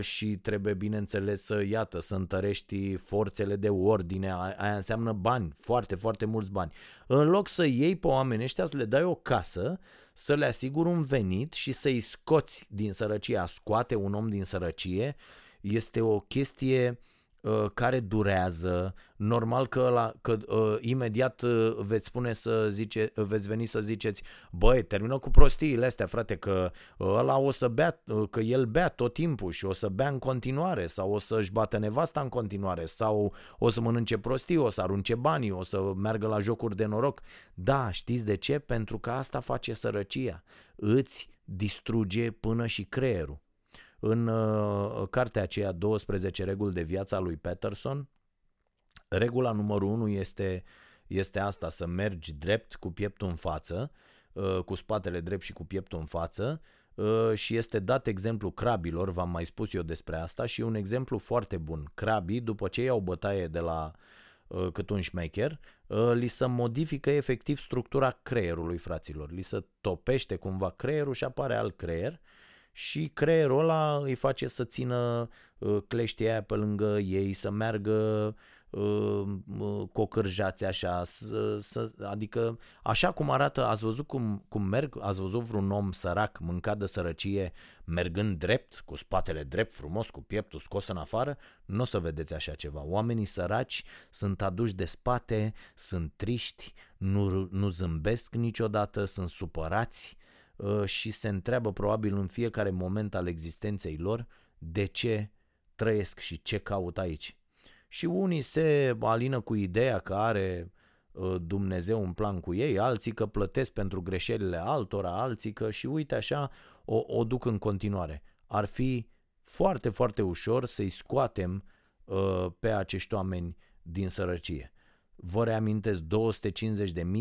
și trebuie, bineînțeles, să, iată, să întărești forțele de ordine, aia înseamnă bani, foarte, foarte mulți bani. În loc să iei pe oamenii ăștia, să le dai o casă, să le asiguri un venit și să-i scoți din sărăcie, a scoate un om din sărăcie, este o chestie uh, care durează. Normal că, la, că uh, imediat uh, veți spune să zice, uh, veți veni să ziceți, băi, termină cu prostiile astea, frate, că uh, ăla o să bea, uh, că el bea tot timpul și o să bea în continuare sau o să-și bată nevasta în continuare sau o să mănânce prostii, o să arunce banii, o să meargă la jocuri de noroc. Da, știți de ce? Pentru că asta face sărăcia. Îți distruge până și creierul. În uh, cartea aceea 12 reguli de viața lui Peterson, regula numărul 1 este, este asta, să mergi drept cu pieptul în față, uh, cu spatele drept și cu pieptul în față, uh, și este dat exemplu crabilor, v-am mai spus eu despre asta, și un exemplu foarte bun. Crabii, după ce iau bătaie de la uh, cât un șmecher, uh, li se modifică efectiv structura creierului, fraților. Li se topește cumva creierul și apare alt creier și creierul ăla îi face să țină uh, cleștii aia pe lângă ei, să meargă uh, uh, cocârjați așa, să, să, adică așa cum arată, ați văzut cum, cum merg, ați văzut vreun om sărac mâncat de sărăcie mergând drept, cu spatele drept, frumos, cu pieptul scos în afară, nu o să vedeți așa ceva. Oamenii săraci sunt aduși de spate, sunt triști, nu, nu zâmbesc niciodată, sunt supărați, Uh, și se întreabă probabil în fiecare moment al existenței lor de ce trăiesc și ce caut aici. Și unii se alină cu ideea că are uh, Dumnezeu un plan cu ei, alții că plătesc pentru greșelile altora, alții că și uite așa o, o duc în continuare. Ar fi foarte, foarte ușor să-i scoatem uh, pe acești oameni din sărăcie. Vă reamintesc 250.000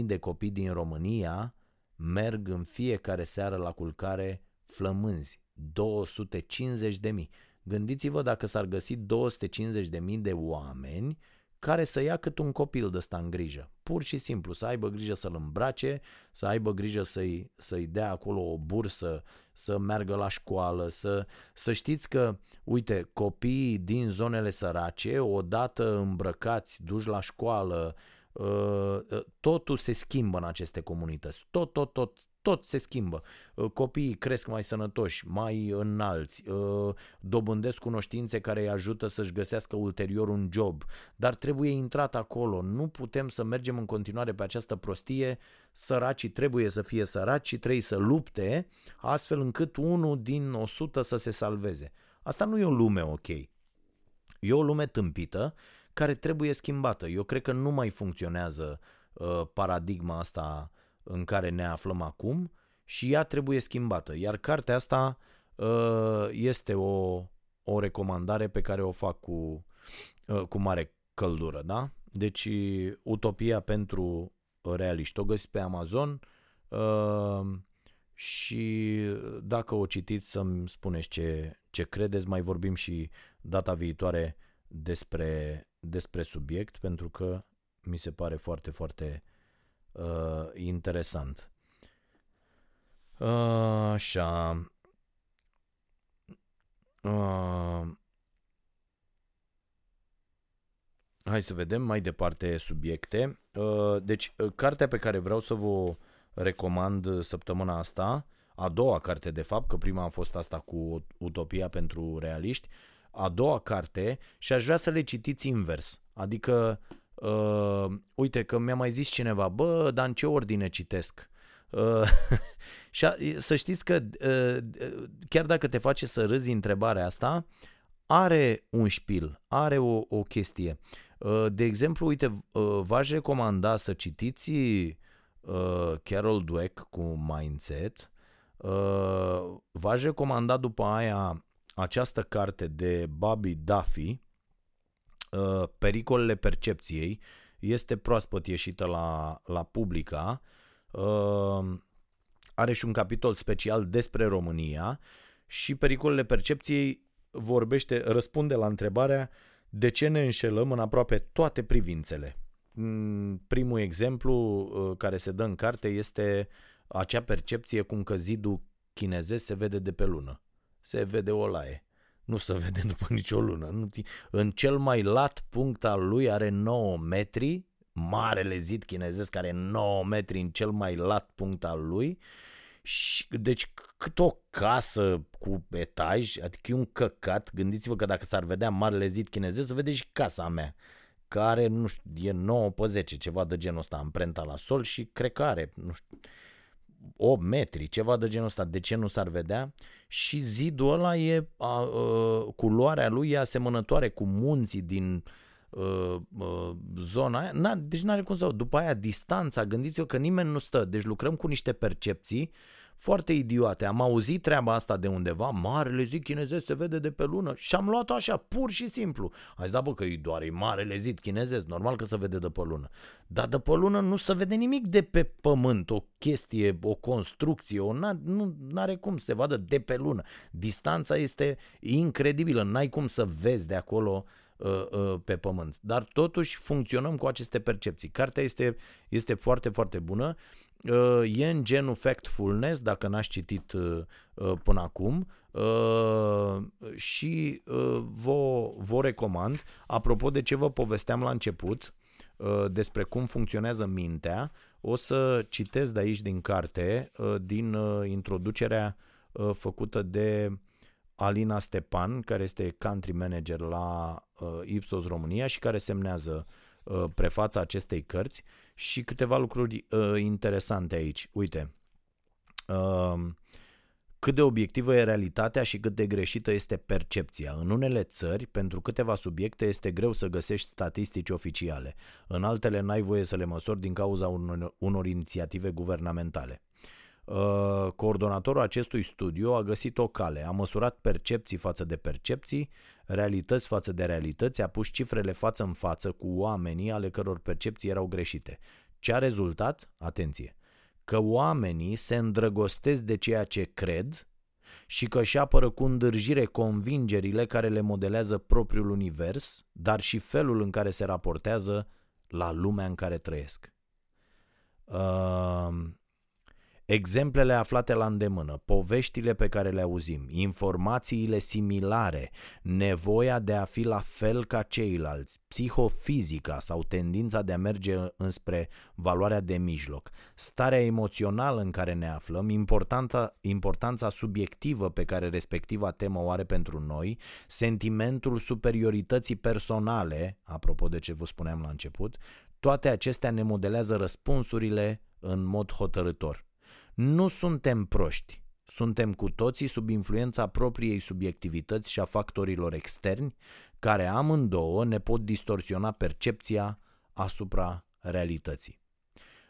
de copii din România merg în fiecare seară la culcare flămânzi, 250 de mii. Gândiți-vă dacă s-ar găsi 250 de mii de oameni care să ia cât un copil de ăsta în grijă. Pur și simplu, să aibă grijă să-l îmbrace, să aibă grijă să-i, să-i dea acolo o bursă, să meargă la școală, să, să știți că, uite, copiii din zonele sărace, odată îmbrăcați, duși la școală, Uh, uh, totul se schimbă în aceste comunități. Tot, tot, tot, tot se schimbă. Uh, copiii cresc mai sănătoși, mai înalți, dobândesc cunoștințe care îi ajută să-și găsească ulterior un job, dar trebuie intrat acolo. Nu putem să mergem în continuare pe această prostie. Săracii trebuie să fie săraci și trebuie să lupte astfel încât unul din 100 să se salveze. Asta nu e o lume ok. E o lume tâmpită care trebuie schimbată. Eu cred că nu mai funcționează uh, paradigma asta în care ne aflăm acum și ea trebuie schimbată. Iar cartea asta uh, este o, o recomandare pe care o fac cu, uh, cu mare căldură, da? Deci, Utopia pentru realiști. O găsiți pe Amazon uh, și dacă o citiți să-mi spuneți ce, ce credeți, mai vorbim și data viitoare despre despre subiect pentru că mi se pare foarte, foarte uh, interesant. Uh, așa. Uh, hai să vedem mai departe subiecte. Uh, deci, uh, cartea pe care vreau să vă recomand săptămâna asta, a doua carte de fapt, că prima a fost asta cu Utopia pentru realiști, a doua carte și aș vrea să le citiți invers. Adică, uh, uite că mi-a mai zis cineva, bă, dar în ce ordine citesc? Uh, și a, să știți că uh, chiar dacă te face să râzi întrebarea asta, are un șpil, are o, o chestie. De exemplu, uite, v-aș recomanda să citiți Carol Dweck cu Mindset. V-aș recomanda după aia această carte de Bobby Duffy, Pericolele percepției, este proaspăt ieșită la, la Publica, are și un capitol special despre România și pericolele percepției vorbește, răspunde la întrebarea de ce ne înșelăm în aproape toate privințele. Mm, primul exemplu uh, care se dă în carte este acea percepție cum că zidul chinezesc se vede de pe lună. Se vede o laie. Nu se vede după nicio lună. Nu în cel mai lat punct al lui are 9 metri, marele zid chinezesc care are 9 metri în cel mai lat punct al lui. Și, deci cât o casă cu etaj, adică e un căcat, gândiți-vă că dacă s-ar vedea marele zid chinezesc, să vede și casa mea, care, nu știu, e 9 pe 10, ceva de genul ăsta, amprenta la sol și cred că are, nu știu, 8 metri, ceva de genul ăsta, de ce nu s-ar vedea? Și zidul ăla e, a, a, culoarea lui e asemănătoare cu munții din a, a, zona aia, N-a, deci n-are cum să, după aia distanța, gândiți-vă că nimeni nu stă, deci lucrăm cu niște percepții foarte idiote. Am auzit treaba asta de undeva, marele zid chinezesc se vede de pe lună și am luat-o așa, pur și simplu. Ai zis, da bă, că e doar e marele zid chinezesc, normal că se vede de pe lună. Dar de pe lună nu se vede nimic de pe pământ, o chestie, o construcție, o n nu are cum să se vadă de pe lună. Distanța este incredibilă, n-ai cum să vezi de acolo uh, uh, pe pământ. Dar totuși funcționăm cu aceste percepții. Cartea este, este foarte, foarte bună Uh, e în genul Factfulness, dacă n-aș citit uh, uh, până acum, și vă, vă recomand, apropo de ce vă povesteam la început, despre cum funcționează mintea, o să citesc de aici din carte, din introducerea făcută de Alina Stepan, care este country manager la Ipsos România și care semnează prefața acestei cărți și câteva lucruri uh, interesante aici. Uite, uh, cât de obiectivă e realitatea și cât de greșită este percepția. În unele țări, pentru câteva subiecte, este greu să găsești statistici oficiale. În altele, n-ai voie să le măsori din cauza unor, unor inițiative guvernamentale. Uh, coordonatorul acestui studiu a găsit o cale, a măsurat percepții față de percepții, realități față de realități, a pus cifrele față în față cu oamenii ale căror percepții erau greșite. Ce a rezultat? Atenție! Că oamenii se îndrăgostesc de ceea ce cred și că își apără cu îndârjire convingerile care le modelează propriul univers, dar și felul în care se raportează la lumea în care trăiesc. Uh, Exemplele aflate la îndemână, poveștile pe care le auzim, informațiile similare, nevoia de a fi la fel ca ceilalți, psihofizica sau tendința de a merge înspre valoarea de mijloc, starea emoțională în care ne aflăm, importanța, importanța subiectivă pe care respectiva temă o are pentru noi, sentimentul superiorității personale, apropo de ce vă spuneam la început, toate acestea ne modelează răspunsurile în mod hotărător. Nu suntem proști. Suntem cu toții sub influența propriei subiectivități și a factorilor externi, care amândouă ne pot distorsiona percepția asupra realității.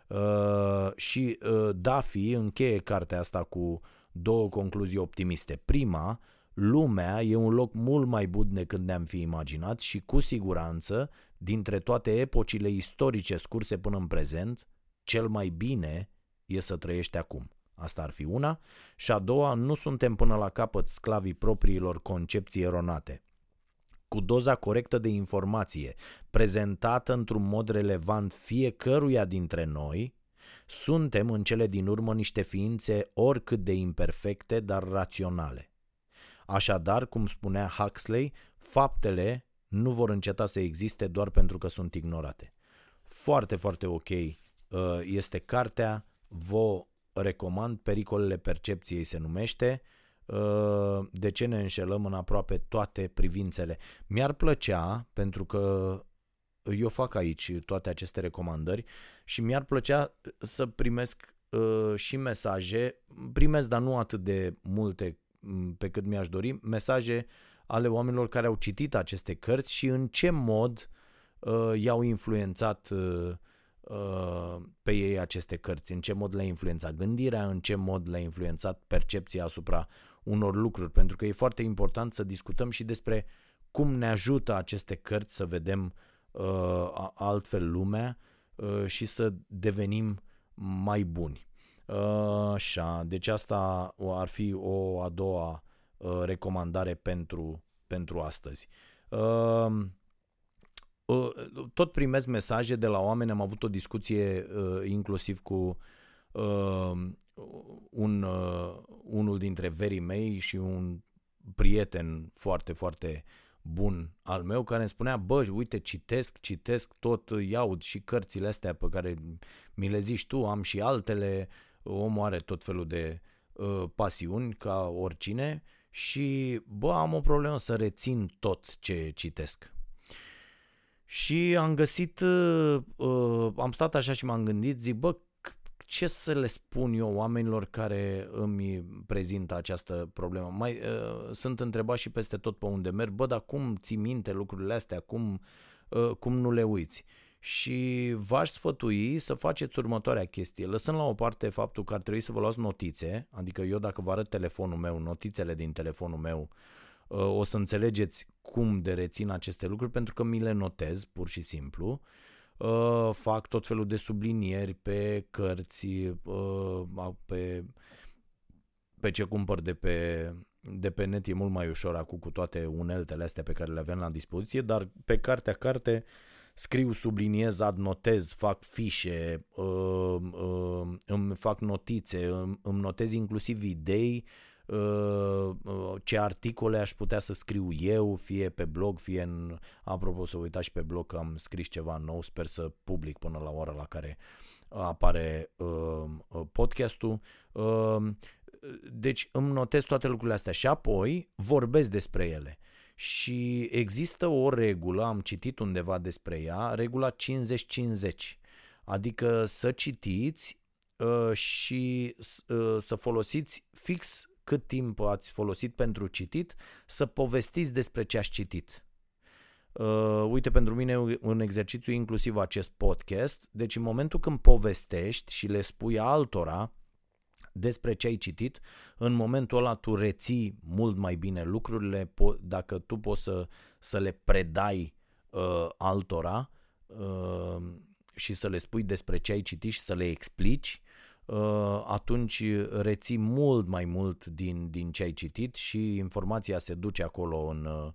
Uh, și uh, Duffy încheie cartea asta cu două concluzii optimiste. Prima, lumea e un loc mult mai bun decât ne-am fi imaginat și cu siguranță, dintre toate epocile istorice scurse până în prezent, cel mai bine e să trăiești acum. Asta ar fi una. Și a doua, nu suntem până la capăt sclavii propriilor concepții eronate. Cu doza corectă de informație, prezentată într-un mod relevant fiecăruia dintre noi, suntem în cele din urmă niște ființe oricât de imperfecte, dar raționale. Așadar, cum spunea Huxley, faptele nu vor înceta să existe doar pentru că sunt ignorate. Foarte, foarte ok uh, este cartea, vă recomand, Pericolele percepției se numește, uh, de ce ne înșelăm în aproape toate privințele. Mi-ar plăcea, pentru că eu fac aici toate aceste recomandări și mi-ar plăcea să primesc uh, și mesaje, primesc, dar nu atât de multe mm, pe cât mi-aș dori, mesaje ale oamenilor care au citit aceste cărți și în ce mod uh, i-au influențat uh, uh, pe ei aceste cărți, în ce mod le-a influențat gândirea, în ce mod le-a influențat percepția asupra unor lucruri, pentru că e foarte important să discutăm și despre cum ne ajută aceste cărți să vedem uh, altfel lumea uh, și să devenim mai buni. Uh, așa, deci asta ar fi o a doua uh, recomandare pentru, pentru astăzi. Uh, uh, tot primesc mesaje de la oameni, am avut o discuție uh, inclusiv cu uh, un, uh, unul dintre verii mei și un prieten foarte, foarte bun al meu care îmi spunea, bă, uite, citesc, citesc tot, iau și cărțile astea pe care mi le zici tu, am și altele, omul are tot felul de uh, pasiuni ca oricine și, bă, am o problemă să rețin tot ce citesc. Și am găsit, uh, uh, am stat așa și m-am gândit, zic, bă, ce să le spun eu oamenilor care îmi prezintă această problemă? Mai uh, sunt întrebat și peste tot pe unde merg, bă, dar cum ții minte lucrurile astea, cum, uh, cum nu le uiți? Și v-aș sfătui să faceți următoarea chestie, lăsând la o parte faptul că ar trebui să vă luați notițe, adică eu dacă vă arăt telefonul meu, notițele din telefonul meu, uh, o să înțelegeți cum de rețin aceste lucruri, pentru că mi le notez, pur și simplu, uh, fac tot felul de sublinieri pe cărți, uh, pe, pe ce cumpăr de pe, de pe net e mult mai ușor acum cu toate uneltele astea pe care le avem la dispoziție, dar pe cartea carte scriu, subliniez, adnotez, fac fișe, uh, uh, îmi fac notițe, îmi, îmi notez inclusiv idei Uh, uh, ce articole aș putea să scriu eu, fie pe blog, fie în... Apropo, să uitați și pe blog că am scris ceva nou, sper să public până la ora la care apare uh, uh podcastul. Uh, deci îmi notez toate lucrurile astea și apoi vorbesc despre ele. Și există o regulă, am citit undeva despre ea, regula 50-50. Adică să citiți uh, și uh, să folosiți fix cât timp ați folosit pentru citit, să povestiți despre ce ați citit. Uh, uite, pentru mine un exercițiu inclusiv acest podcast, deci în momentul când povestești și le spui altora despre ce ai citit, în momentul ăla tu reții mult mai bine lucrurile, dacă tu poți să, să le predai uh, altora uh, și să le spui despre ce ai citit și să le explici, Uh, atunci reții mult mai mult din, din ce ai citit și informația se duce acolo în, uh,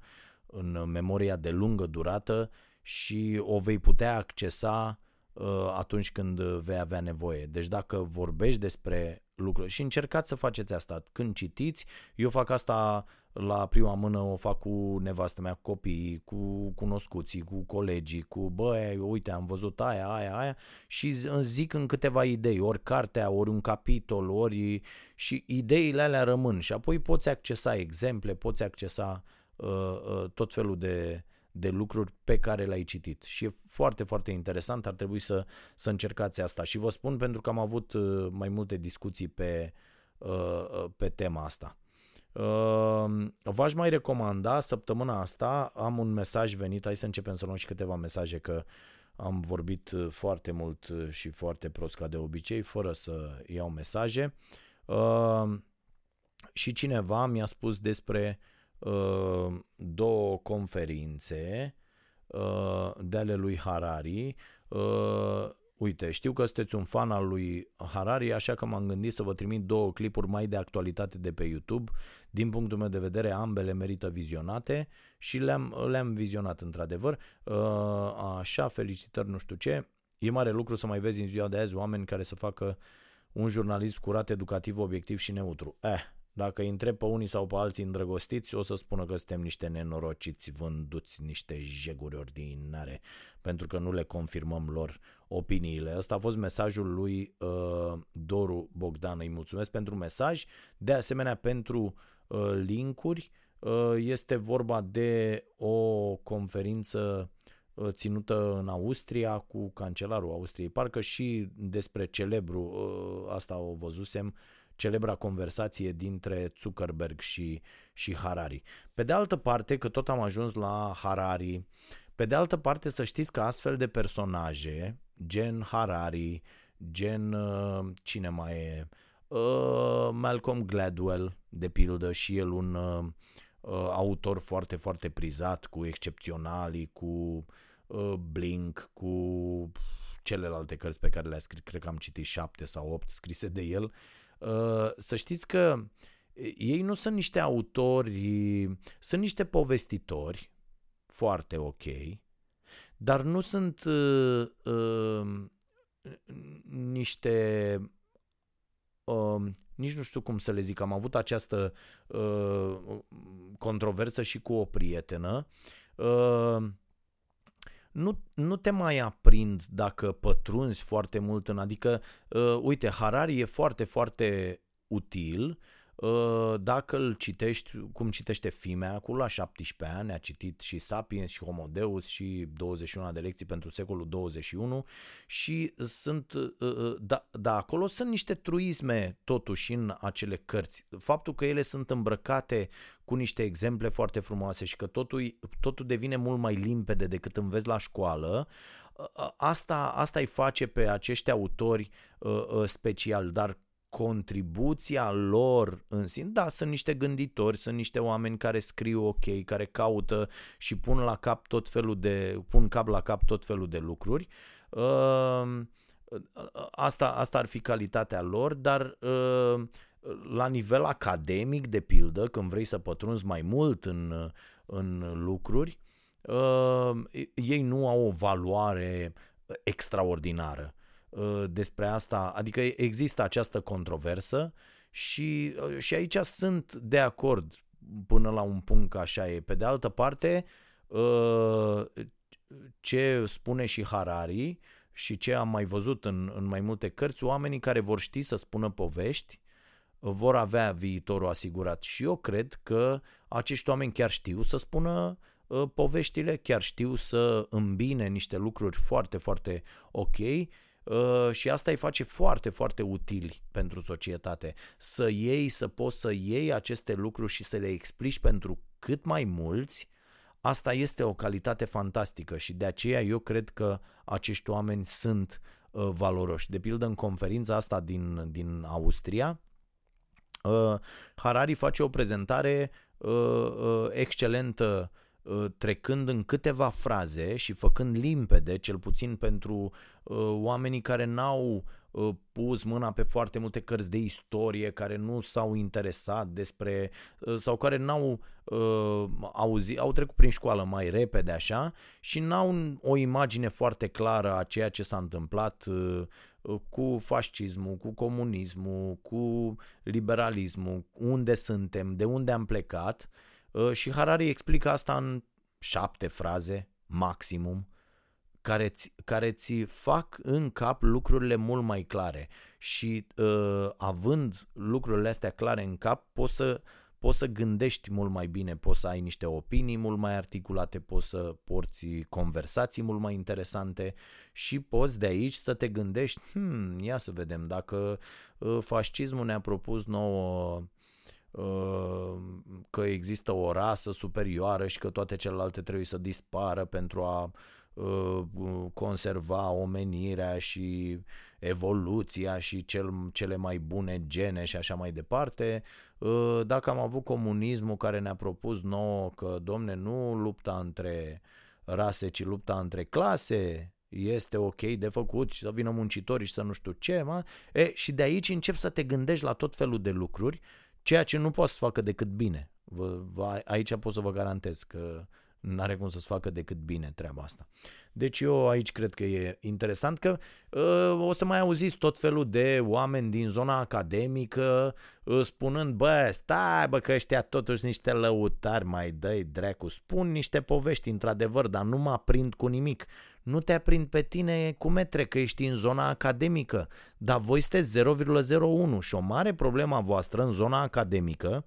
în memoria de lungă durată și o vei putea accesa uh, atunci când vei avea nevoie. Deci dacă vorbești despre lucruri și încercați să faceți asta când citiți, eu fac asta la prima mână o fac cu nevastă mea, cu copiii, cu cunoscuții, cu colegii, cu băi, uite, am văzut aia, aia, aia. Și îmi zic în câteva idei, ori cartea, ori un capitol, ori și ideile alea rămân. Și apoi poți accesa exemple, poți accesa uh, uh, tot felul de, de lucruri pe care le-ai citit. Și e foarte, foarte interesant, ar trebui să, să încercați asta. Și vă spun pentru că am avut uh, mai multe discuții pe, uh, uh pe tema asta. Ehm, v-aș mai recomanda săptămâna asta, am un mesaj venit, hai să începem să luăm și câteva mesaje că am vorbit uh, foarte mult uh, și foarte prost ca de obicei, fără să iau mesaje. Ehm, și cineva mi-a spus despre uh, două conferințe de ale lui Harari Uite, știu că sunteți un fan al lui Harari, așa că m-am gândit să vă trimit două clipuri mai de actualitate de pe YouTube. Din punctul meu de vedere, ambele merită vizionate și le-am, le-am vizionat într-adevăr. Uh, așa, felicitări, nu știu ce. E mare lucru să mai vezi în ziua de azi oameni care să facă un jurnalism curat, educativ, obiectiv și neutru. Eh, dacă îi întreb pe unii sau pe alții îndrăgostiți, o să spună că suntem niște nenorociți, vânduți, niște jeguri ordinare, pentru că nu le confirmăm lor opiniile. Asta a fost mesajul lui uh, Doru Bogdan. Îi mulțumesc pentru mesaj, de asemenea pentru uh, linkuri. Uh, este vorba de o conferință uh, ținută în Austria cu cancelarul Austriei. Parcă și despre celebru, uh, asta o văzusem, celebra conversație dintre Zuckerberg și, și Harari. Pe de altă parte, că tot am ajuns la Harari, pe de altă parte să știți că astfel de personaje, gen Harari, gen uh, cine mai e, uh, Malcolm Gladwell, de pildă, și el un uh, uh, autor foarte, foarte prizat, cu excepționali, cu uh, Blink, cu celelalte cărți pe care le-a scris, cred că am citit șapte sau opt scrise de el, uh, să știți că ei nu sunt niște autori, sunt niște povestitori foarte ok, dar nu sunt uh, uh, niște uh, nici nu știu cum să le zic, am avut această uh, controversă și cu o prietenă. Uh, nu, nu te mai aprind dacă pătrunzi foarte mult în, adică, uh, uite, Harari e foarte, foarte util Uh, dacă îl citești, cum citește Fimea, acolo la 17 ani, a citit și Sapiens și Homo Deus și 21 de lecții pentru secolul 21 și sunt, uh, uh, da, da, acolo sunt niște truisme totuși în acele cărți. Faptul că ele sunt îmbrăcate cu niște exemple foarte frumoase și că totul, totul devine mult mai limpede decât înveți la școală, asta, asta îi face pe acești autori uh, special, dar contribuția lor în sine, da, sunt niște gânditori, sunt niște oameni care scriu ok, care caută și pun la cap tot felul de, pun cap la cap tot felul de lucruri. Uh, asta, asta ar fi calitatea lor, dar uh, la nivel academic, de pildă, când vrei să pătrunzi mai mult în, în lucruri, uh, ei nu au o valoare extraordinară. Uh, despre asta, adică există această controversă și, uh, și aici sunt de acord până la un punct că așa e. Pe de altă parte, uh, ce spune și Harari și ce am mai văzut în, în mai multe cărți, oamenii care vor ști să spună povești vor avea viitorul asigurat. Și eu cred că acești oameni chiar știu să spună poveștile, chiar știu să îmbine niște lucruri foarte, foarte ok. Uh, și asta îi face foarte, foarte utili pentru societate. Să iei, să poți să iei aceste lucruri și să le explici pentru cât mai mulți, asta este o calitate fantastică și de aceea eu cred că acești oameni sunt uh, valoroși. De pildă în conferința asta din, din Austria, uh, Harari face o prezentare uh, uh, excelentă uh, Uh, trecând în câteva fraze și făcând limpede, cel puțin pentru uh, oamenii care n-au uh, pus mâna pe foarte multe cărți de istorie, care nu s-au interesat despre sau care n-au uh, auzit, au trecut prin școală mai repede așa și n-au o imagine foarte clară a ceea ce s-a întâmplat uh, cu fascismul, cu comunismul, cu liberalismul, unde suntem, de unde am plecat Uh, și Harari explică asta în șapte fraze, maximum, care ți, care ți fac în cap lucrurile mult mai clare. Și uh, având lucrurile astea clare în cap, poți să, poți să gândești mult mai bine, poți să ai niște opinii mult mai articulate, poți să porți conversații mult mai interesante și poți de aici să te gândești, hmm, ia să vedem, dacă uh, fascismul ne-a propus nouă Uh, că există o rasă superioară și că toate celelalte trebuie să dispară pentru a uh, conserva omenirea și evoluția și cel, cele mai bune gene și așa mai departe. Uh, dacă am avut comunismul care ne-a propus nouă că, domne, nu lupta între rase, ci lupta între clase, este ok de făcut și să vină muncitorii și să nu știu ce, mă? E, și de aici încep să te gândești la tot felul de lucruri Ceea ce nu poate să facă decât bine. Vă, vă, aici pot să vă garantez că nu are cum să-ți facă decât bine treaba asta. Deci eu aici cred că e interesant că uh, o să mai auziți tot felul de oameni din zona academică uh, spunând, bă, stai bă că ăștia totuși niște lăutari, mai dă dracu, spun niște povești într-adevăr, dar nu mă aprind cu nimic. Nu te aprind pe tine cu metre că ești în zona academică, dar voi sunteți 0,01 și o mare problemă a voastră în zona academică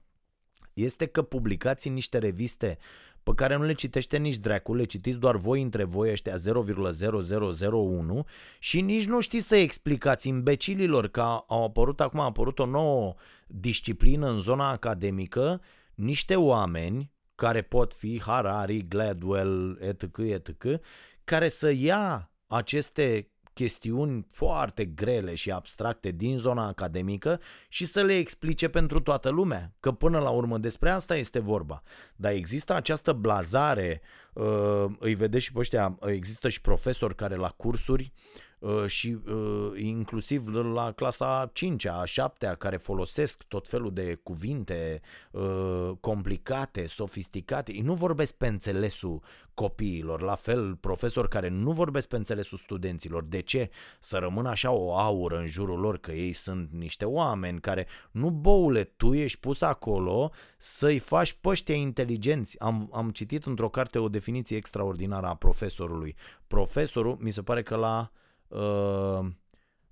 este că publicați în niște reviste pe care nu le citește nici dracu, le citiți doar voi între voi ăștia 0,0001 și nici nu știți să explicați imbecililor că au apărut acum a apărut o nouă disciplină în zona academică, niște oameni care pot fi Harari, Gladwell, etc., etc., care să ia aceste chestiuni foarte grele și abstracte din zona academică și să le explice pentru toată lumea, că până la urmă despre asta este vorba. Dar există această blazare, uh, îi vedeți și pe ăștia, există și profesori care la cursuri Uh, și uh, inclusiv la clasa 5-a, a 7-a, care folosesc tot felul de cuvinte uh, complicate, sofisticate. Ei nu vorbesc pe înțelesul copiilor, la fel profesori care nu vorbesc pe înțelesul studenților. De ce? Să rămână așa o aură în jurul lor că ei sunt niște oameni care, nu boule, tu ești pus acolo să-i faci păștia inteligenți. Am, am citit într-o carte o definiție extraordinară a profesorului. Profesorul, mi se pare că la Uh,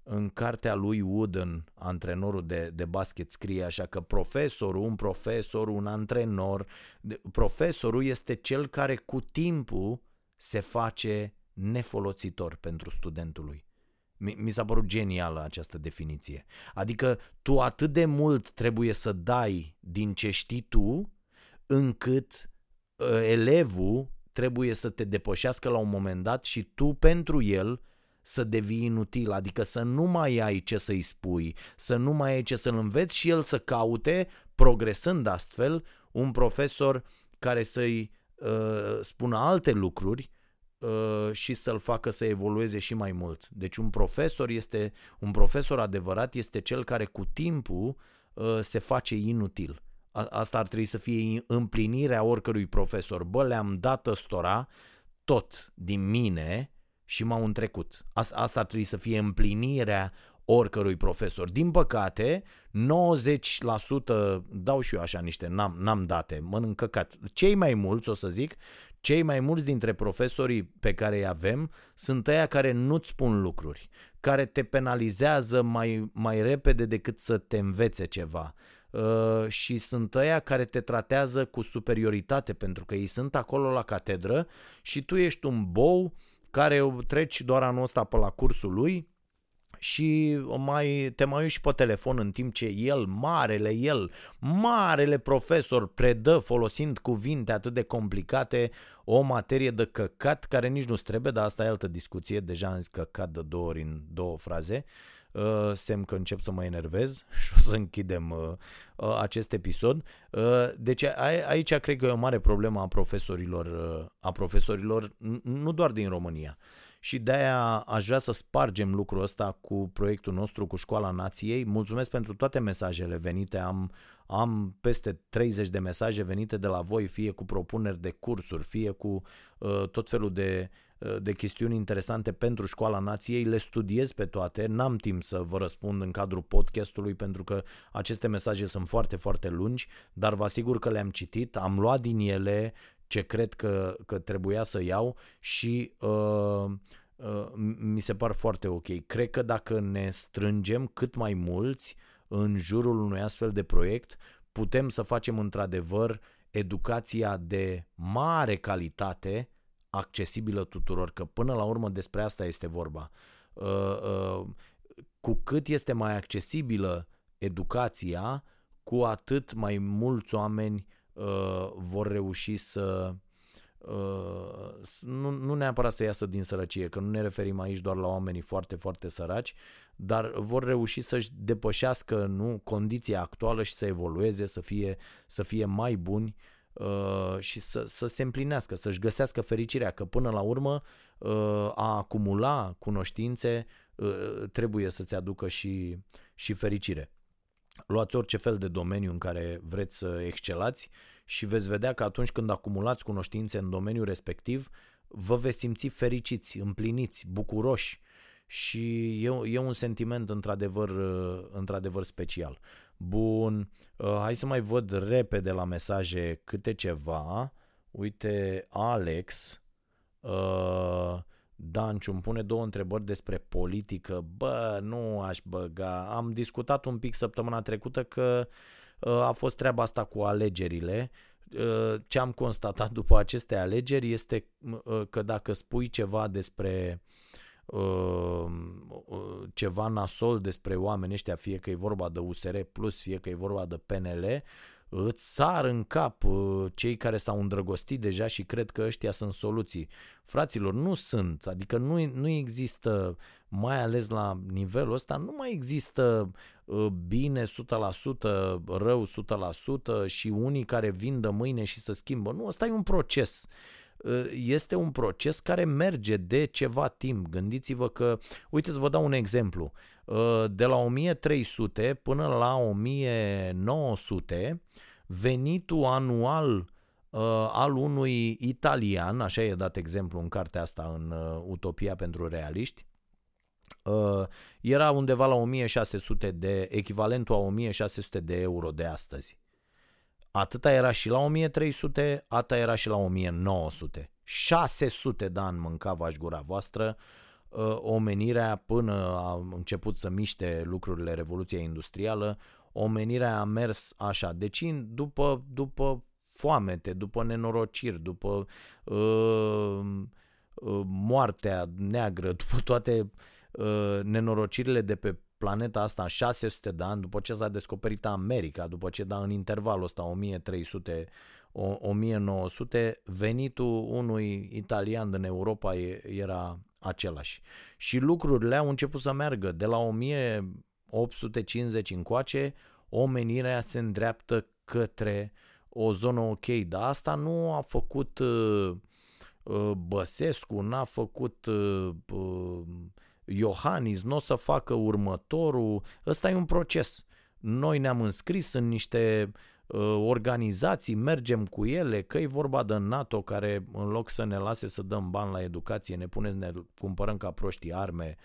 în cartea lui Wooden, antrenorul de, de basket, scrie așa că profesorul, un profesor, un antrenor, profesorul este cel care cu timpul se face nefolositor pentru studentul lui. Mi, mi s-a părut genială această definiție. Adică tu atât de mult trebuie să dai din ce știi tu, încât uh, elevul trebuie să te depășească la un moment dat și tu pentru el să devii inutil, adică să nu mai ai ce să-i spui, să nu mai ai ce să-l înveți și el să caute, progresând astfel, un profesor care să-i uh, spună alte lucruri uh, și să-l facă să evolueze și mai mult. Deci un profesor este un profesor adevărat este cel care cu timpul uh, se face inutil. Asta ar trebui să fie împlinirea oricărui profesor. Bă, le-am dat ăstora tot din mine și m-au întrecut. Asta, asta ar trebui să fie împlinirea oricărui profesor. Din păcate, 90% dau și eu așa niște, n-am, n-am date, mănânc căcat. Cei mai mulți, o să zic, cei mai mulți dintre profesorii pe care îi avem sunt ăia care nu-ți spun lucruri, care te penalizează mai, mai repede decât să te învețe ceva. Uh, și sunt ăia care te tratează cu superioritate pentru că ei sunt acolo la catedră și tu ești un bou care treci doar anul ăsta pe la cursul lui și mai, te mai uiți și pe telefon în timp ce el, marele el, marele profesor predă folosind cuvinte atât de complicate o materie de căcat care nici nu trebuie, dar asta e altă discuție, deja am zis căcat de două ori în două fraze. Uh, uh, semn că încep să mă enervez și o să închidem uh, uh, acest episod. Uh, deci a, aici cred că e o mare problemă a profesorilor, uh, a profesorilor nu doar din România. Și de-aia aș vrea să spargem lucrul ăsta cu proiectul nostru, cu Școala Nației. Mulțumesc pentru toate mesajele venite. Am, am peste 30 de mesaje venite de la voi, fie cu propuneri de cursuri, fie cu uh, tot felul de Uh, de chestiuni interesante pentru Școala Nației, le studiez pe toate, n-am timp să vă răspund în cadrul podcastului pentru că aceste mesaje sunt foarte, foarte lungi, dar vă asigur că le-am citit, am luat din ele ce cred că, că trebuia să iau și uh, uh, mi se par foarte ok. Cred că dacă ne strângem cât mai mulți în jurul unui astfel de proiect, putem să facem într-adevăr educația de mare calitate accesibilă tuturor, că până la urmă despre asta este vorba. Uh, uh, cu cât este mai accesibilă educația, cu atât mai mulți oameni uh, vor reuși să nu, nu neapărat să iasă din sărăcie, că nu ne referim aici doar la oamenii foarte, foarte săraci, dar vor reuși să-și depășească nu, condiția actuală și să evolueze, să fie, să fie mai buni uh, Uh, și să, să se împlinească, să-și găsească fericirea, că până la urmă uh, a acumula cunoștințe uh, trebuie să-ți aducă și, și fericire. Luați orice fel de domeniu în care vreți să excelați și veți vedea că atunci când acumulați cunoștințe în domeniul respectiv, vă veți simți fericiți, împliniți, bucuroși și e, e un sentiment într-adevăr, într-adevăr special. Bun, uh, hai să mai văd repede la mesaje câte ceva. Uite, Alex, uh, Danciu îmi pune două întrebări despre politică. Bă, nu aș băga. Am discutat un pic săptămâna trecută că uh, a fost treaba asta cu alegerile. ce am constatat după aceste alegeri este că dacă spui ceva despre ceva nasol despre oamenii ăștia, fie că e vorba de USR Plus, fie că e vorba de PNL, îți sar în cap uh, cei care s-au îndrăgostit deja și cred că ăștia sunt soluții. Fraților, nu sunt, adică nu, nu există, mai ales la nivelul ăsta, nu mai există uh, bine 100%, rău 100% și unii care vin de mâine și se schimbă. Nu, ăsta e un proces uh, este un proces care merge de ceva timp. Gândiți-vă că, uite să vă dau un exemplu, de la 1300 până la 1900 venitul anual uh, al unui italian, așa e dat exemplu în cartea asta în uh, Utopia pentru realiști, uh, era undeva la 1600 de, echivalentul a 1600 de euro de astăzi. Atâta era și la 1300, atâta era și la 1900. 600 de ani mânca vaș gura voastră, uh, omenirea până a început să miște lucrurile Revoluția Industrială, omenirea a mers așa. Deci după, după foamete, după nenorociri, după uh, uh, moartea neagră, după toate uh, nenorocirile de pe planeta asta 600 de ani, după ce s-a descoperit America, după ce da în intervalul ăsta 1300 1900, venitul unui italian din Europa era același. Și lucrurile au început să meargă de la 1000 850 încoace, omenirea se îndreaptă către o zonă ok, dar asta nu a făcut uh, uh, Băsescu, n-a făcut uh, uh, Iohannis, nu o să facă următorul, ăsta e un proces. Noi ne-am înscris în niște uh, organizații, mergem cu ele, că e vorba de NATO care în loc să ne lase să dăm bani la educație, ne pune să ne cumpărăm ca proștii arme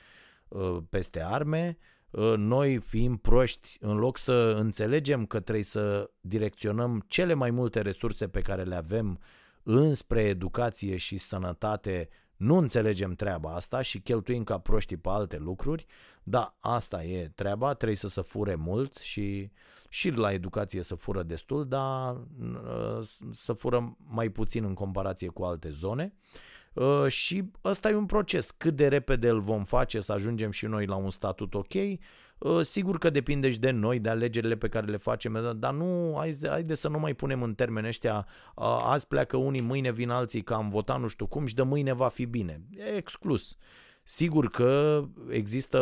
uh, peste arme, Ă, noi fiind proști, în loc să înțelegem că trebuie să direcționăm cele mai multe resurse pe care le avem înspre educație și sănătate, nu înțelegem treaba asta și cheltuim ca proștii pe alte lucruri, da, asta e treaba, trebuie să se fure mult și, și la educație să fură destul, dar ă, să fură mai puțin în comparație cu alte zone. Uh, și ăsta e un proces. Cât de repede îl vom face să ajungem și noi la un statut ok, uh, sigur că depinde și de noi, de alegerile pe care le facem, dar nu, haide, haide să nu mai punem în termeni ăștia, uh, azi pleacă unii, mâine vin alții că am votat nu știu cum și de mâine va fi bine. E exclus. Sigur că există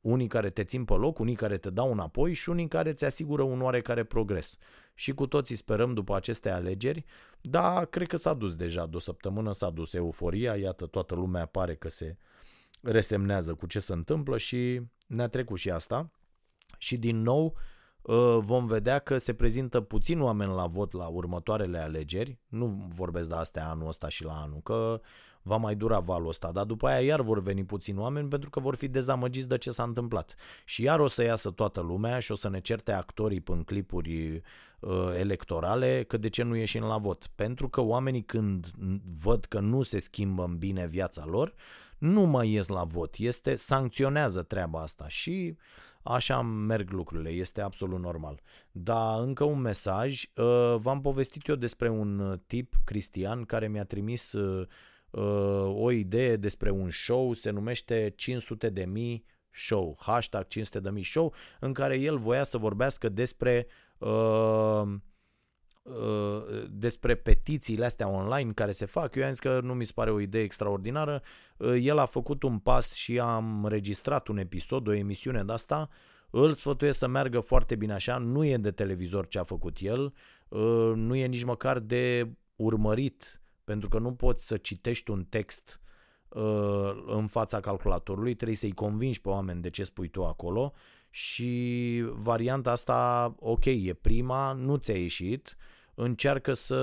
unii care te țin pe loc, unii care te dau înapoi și unii care îți asigură un oarecare progres. Și cu toții sperăm după aceste alegeri, dar cred că s-a dus deja, de o săptămână s-a dus euforia, iată toată lumea pare că se resemnează cu ce se întâmplă și ne-a trecut și asta. Și din nou ă, vom vedea că se prezintă puțin oameni la vot la următoarele alegeri, nu vorbesc de astea anul ăsta și la anul, că va mai dura valul ăsta, dar după aia iar vor veni puțini oameni pentru că vor fi dezamăgiți de ce s-a întâmplat. Și iar o să iasă toată lumea și o să ne certe actorii în clipuri uh, electorale că de ce nu ieșim la vot. Pentru că oamenii când văd că nu se schimbă în bine viața lor, nu mai ies la vot. Este sancționează treaba asta și așa merg lucrurile, este absolut normal. Dar încă un mesaj, uh, v-am povestit eu despre un tip cristian care mi-a trimis uh, uh, o idee despre un show, se numește 500 de mii show, hashtag 500 de mii show, în care el voia să vorbească despre uh, uh, despre petițiile astea online care se fac. Eu am zis că nu mi se pare o idee extraordinară. Uh, el a făcut un pas și am registrat un episod, o emisiune de asta. Îl sfătuiesc să meargă foarte bine așa. Nu e de televizor ce a făcut el, uh, nu e nici măcar de urmărit pentru că nu poți să citești un text uh, în fața calculatorului, trebuie să-i convingi pe oameni de ce spui tu acolo și varianta asta, ok, e prima, nu ți-a ieșit, încearcă să,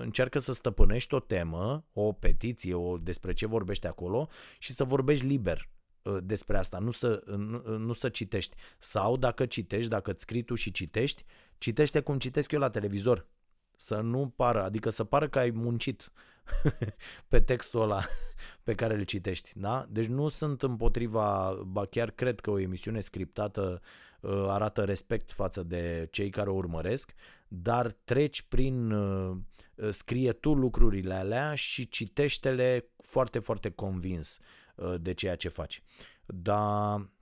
încearcă să stăpânești o temă, o petiție, o, despre ce vorbești acolo și să vorbești liber uh, despre asta, nu să, nu, nu să citești. Sau dacă citești, dacă îți scrii tu și citești, citește cum citesc eu la televizor. Să nu pară, adică să pară că ai muncit pe textul ăla pe care îl citești. Da? Deci nu sunt împotriva, ba chiar cred că o emisiune scriptată uh, arată respect față de cei care o urmăresc, dar treci prin, uh, scrie tu lucrurile alea și citește-le foarte, foarte convins uh, de ceea ce faci. Dar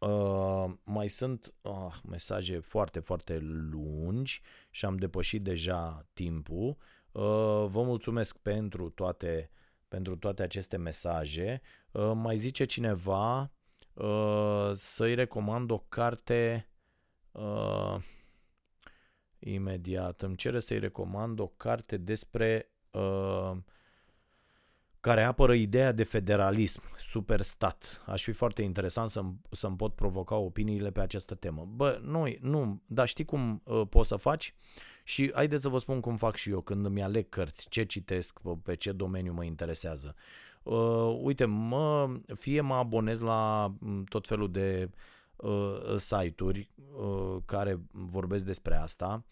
Uh, mai sunt uh, mesaje foarte, foarte lungi și am depășit deja timpul. Uh, vă mulțumesc pentru toate, pentru toate aceste mesaje. Uh, mai zice cineva uh, să-i recomand o carte uh, imediat. Îmi cere să-i recomand o carte despre uh, care apără ideea de federalism, superstat. Aș fi foarte interesant să-mi, să-mi pot provoca opiniile pe această temă. Bă, nu, nu, dar știi cum uh, poți să faci? Și haideți să vă spun cum fac și eu când îmi aleg cărți, ce citesc, pe ce domeniu mă interesează. Uh, uite, mă, fie mă abonez la mm, tot felul de uh, site-uri uh, care vorbesc despre asta,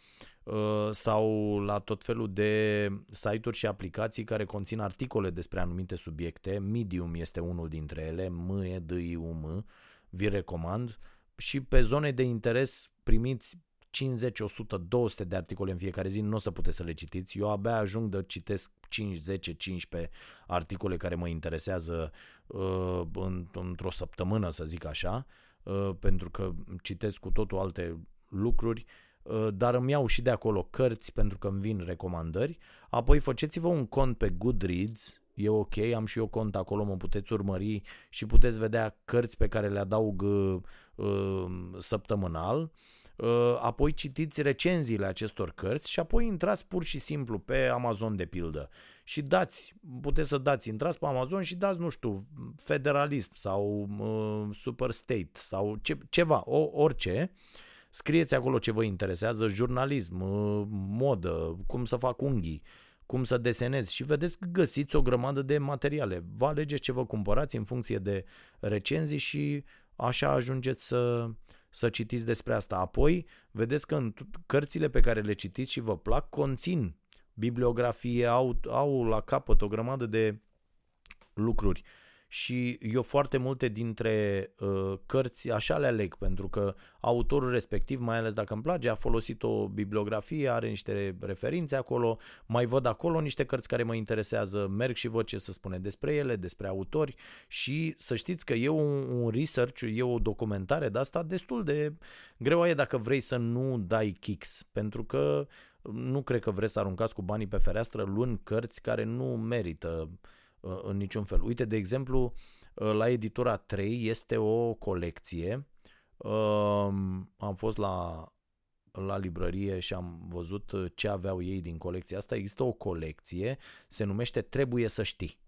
Uh, sau la tot felul de site-uri și aplicații care conțin articole despre anumite subiecte. Medium este unul dintre ele, M, E, D, I, U, M, vi recomand. Și pe zone de interes primiți 50, 100, 200 de articole în fiecare zi, nu o să puteți să le citiți. Eu abia ajung de citesc 5, 10, 15 articole care mă interesează uh, în, într-o săptămână, să zic așa, uh, pentru că citesc cu totul alte lucruri Uh, dar îmi iau și de acolo cărți pentru că îmi vin recomandări. Apoi faceți-vă un cont pe Goodreads, e ok, am și eu cont acolo, mă puteți urmări și puteți vedea cărți pe care le adaug uh, uh, săptămânal. Uh, apoi citiți recenziile acestor cărți și apoi intrați pur și simplu pe Amazon de pildă și dați, puteți să dați, intrați pe Amazon și dați, nu știu, federalism sau uh, superstate sau ce, ceva, o, orice Scrieți acolo ce vă interesează, jurnalism, modă, cum să fac unghii, cum să desenez și vedeți că găsiți o grămadă de materiale. Vă alegeți ce vă cumpărați în funcție de recenzii și așa ajungeți să, să citiți despre asta. Apoi, vedeți că în cărțile pe care le citiți și vă plac conțin bibliografie, au, au la capăt o grămadă de lucruri. Și eu foarte multe dintre uh, cărți așa le aleg pentru că autorul respectiv, mai ales dacă îmi place, a folosit o bibliografie, are niște referințe acolo, mai văd acolo niște cărți care mă interesează, merg și văd ce să spune despre ele, despre autori. Și să știți că e un, un research, e o documentare de asta destul de greu e dacă vrei să nu dai kicks, pentru că nu cred că vreți să aruncați cu banii pe fereastră luând cărți care nu merită uh, Uh, în niciun fel. Uite, de exemplu, uh, la editura 3 este o colecție. Um, am fost la, la librărie și am văzut ce aveau ei din colecția asta. Există o colecție, se numește Trebuie să știi.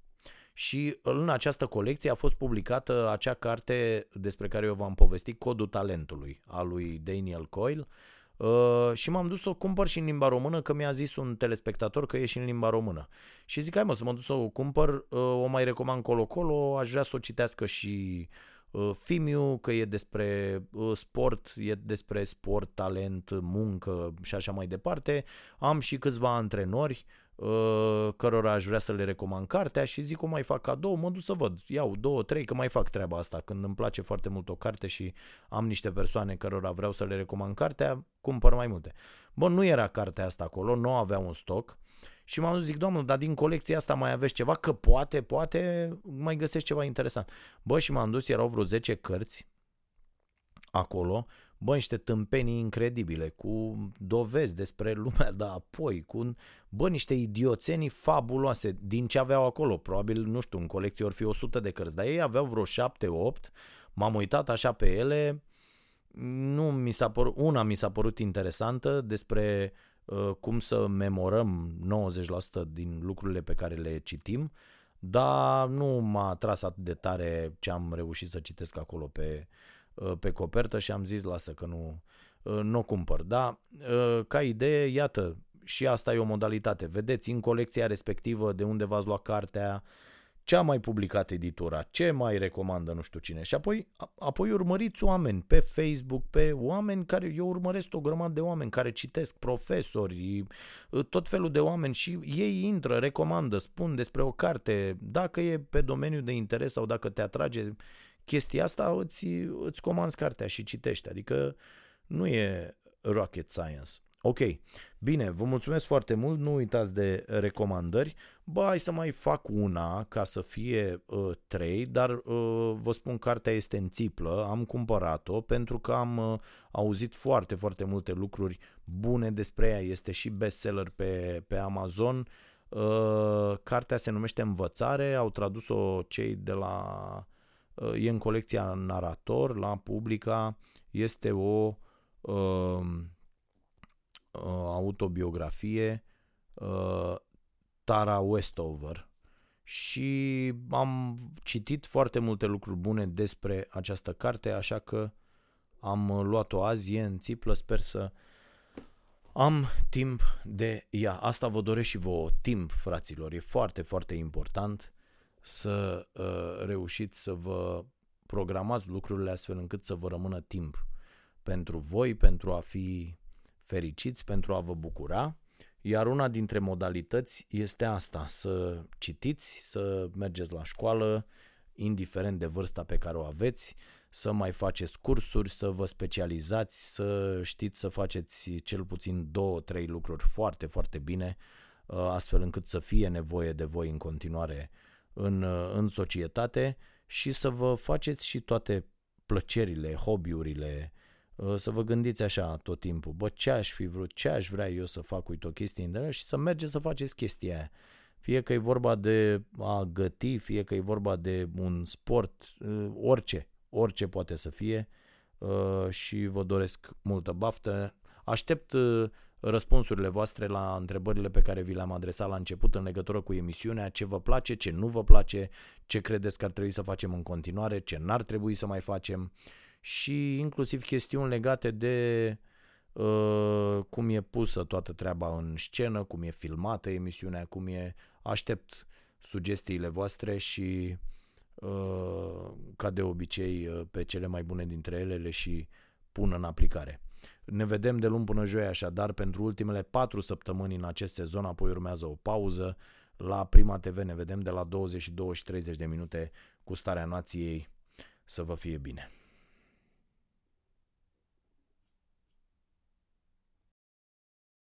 Și în această colecție a fost publicată acea carte despre care eu v-am povestit, Codul Talentului, a lui Daniel Coyle, uh, Uh, și m-am dus să o cumpăr și în limba română, că mi-a zis un telespectator că e și în limba română. Și zic, hai mă, să mă duc să o cumpăr, uh, o mai recomand colo-colo, aș vrea să o citească și uh, Fimiu, că e despre uh, sport, e despre sport, talent, muncă și așa mai departe. Am și câțiva antrenori, Uh, cărora aș vrea să le recomand cartea și zic o mai fac cadou, mă duc să văd, iau două, trei, că mai fac treaba asta. Când îmi place foarte mult o carte și am niște persoane cărora vreau să le recomand cartea, cumpăr mai multe. Bă, nu era cartea asta acolo, nu avea un stoc și m-am zis, zic, doamnă, dar din colecția asta mai aveți ceva? Că poate, poate mai găsești ceva interesant. Bă, și m-am dus, erau vreo 10 cărți acolo bă, niște tâmpenii incredibile, cu dovezi despre lumea de apoi, cu, bă, niște idioțenii fabuloase din ce aveau acolo. Probabil, nu știu, în colecție ori fi 100 de cărți, dar ei aveau vreo 7-8, m-am uitat așa pe ele, nu mi s-a părut, una mi s-a părut interesantă despre uh, cum să memorăm 90% din lucrurile pe care le citim, dar nu m-a atras atât de tare ce am reușit să citesc acolo pe, Uh, pe copertă și am zis lasă că nu, uh, nu o cumpăr. Da, uh, ca idee, iată, și asta e o modalitate. Vedeți în colecția respectivă de unde v-ați luat cartea, ce a mai publicat editura, ce mai recomandă nu știu cine. Și apoi, apoi urmăriți oameni pe Facebook, pe oameni care, eu urmăresc o grămadă de oameni care citesc, profesori, tot felul de oameni și ei intră, recomandă, spun despre o carte, dacă e pe domeniul de interes sau dacă te atrage chestia asta îți, îți comanzi cartea și citești. Adică nu e rocket science. Ok, bine, vă mulțumesc foarte mult, nu uitați de recomandări. Bă, hai să mai fac una ca să fie uh, trei, dar uh, vă spun, cartea este în țiplă, am cumpărat-o pentru că am uh, auzit foarte, foarte multe lucruri bune despre ea, este și bestseller pe, pe Amazon. Uh, cartea se numește Învățare, au tradus-o cei de la... Uh, e în colecția Narator, la Publica, este o... Uh, uh, autobiografie uh, Tara Westover și am citit foarte multe lucruri bune despre această carte, așa că am luat-o azi, e în țiplă, sper să am timp de ea. Asta vă doresc și vouă, timp, fraților. E foarte, foarte important să uh, reușiți să vă programați lucrurile astfel încât să vă rămână timp pentru voi, pentru a fi fericiți pentru a vă bucura, iar una dintre modalități este asta, să citiți, să mergeți la școală, indiferent de vârsta pe care o aveți, să mai faceți cursuri, să vă specializați, să știți să faceți cel puțin două, trei lucruri foarte, foarte bine, uh, astfel încât să fie nevoie de voi în continuare în, uh, în societate și să vă faceți și toate plăcerile, hobby-urile, Uh, să vă gândiți așa tot timpul, bă, ce aș fi vrut, ce aș vrea eu să fac, uite, o chestie în și să mergeți să faceți chestia aia. Fie că e vorba de a găti, fie că e vorba de un sport, uh, orice, orice poate să fie uh, și vă doresc multă baftă. Aștept răspunsurile voastre la întrebările pe care vi le-am adresat la început în legătură cu emisiunea, ce vă place, ce nu vă place, ce credeți că ar trebui să facem în continuare, ce n-ar trebui să mai facem și inclusiv chestiuni legate de uh, cum e pusă toată treaba în scenă, cum e filmată emisiunea, cum e... Aștept sugestiile voastre și uh, ca de obicei uh, pe cele mai bune dintre ele le și pun în aplicare. Ne vedem de luni până joi așadar pentru ultimele patru săptămâni în acest sezon, apoi urmează o pauză. La Prima TV ne vedem de la 22 și 30 de minute cu starea nației. Să vă fie bine!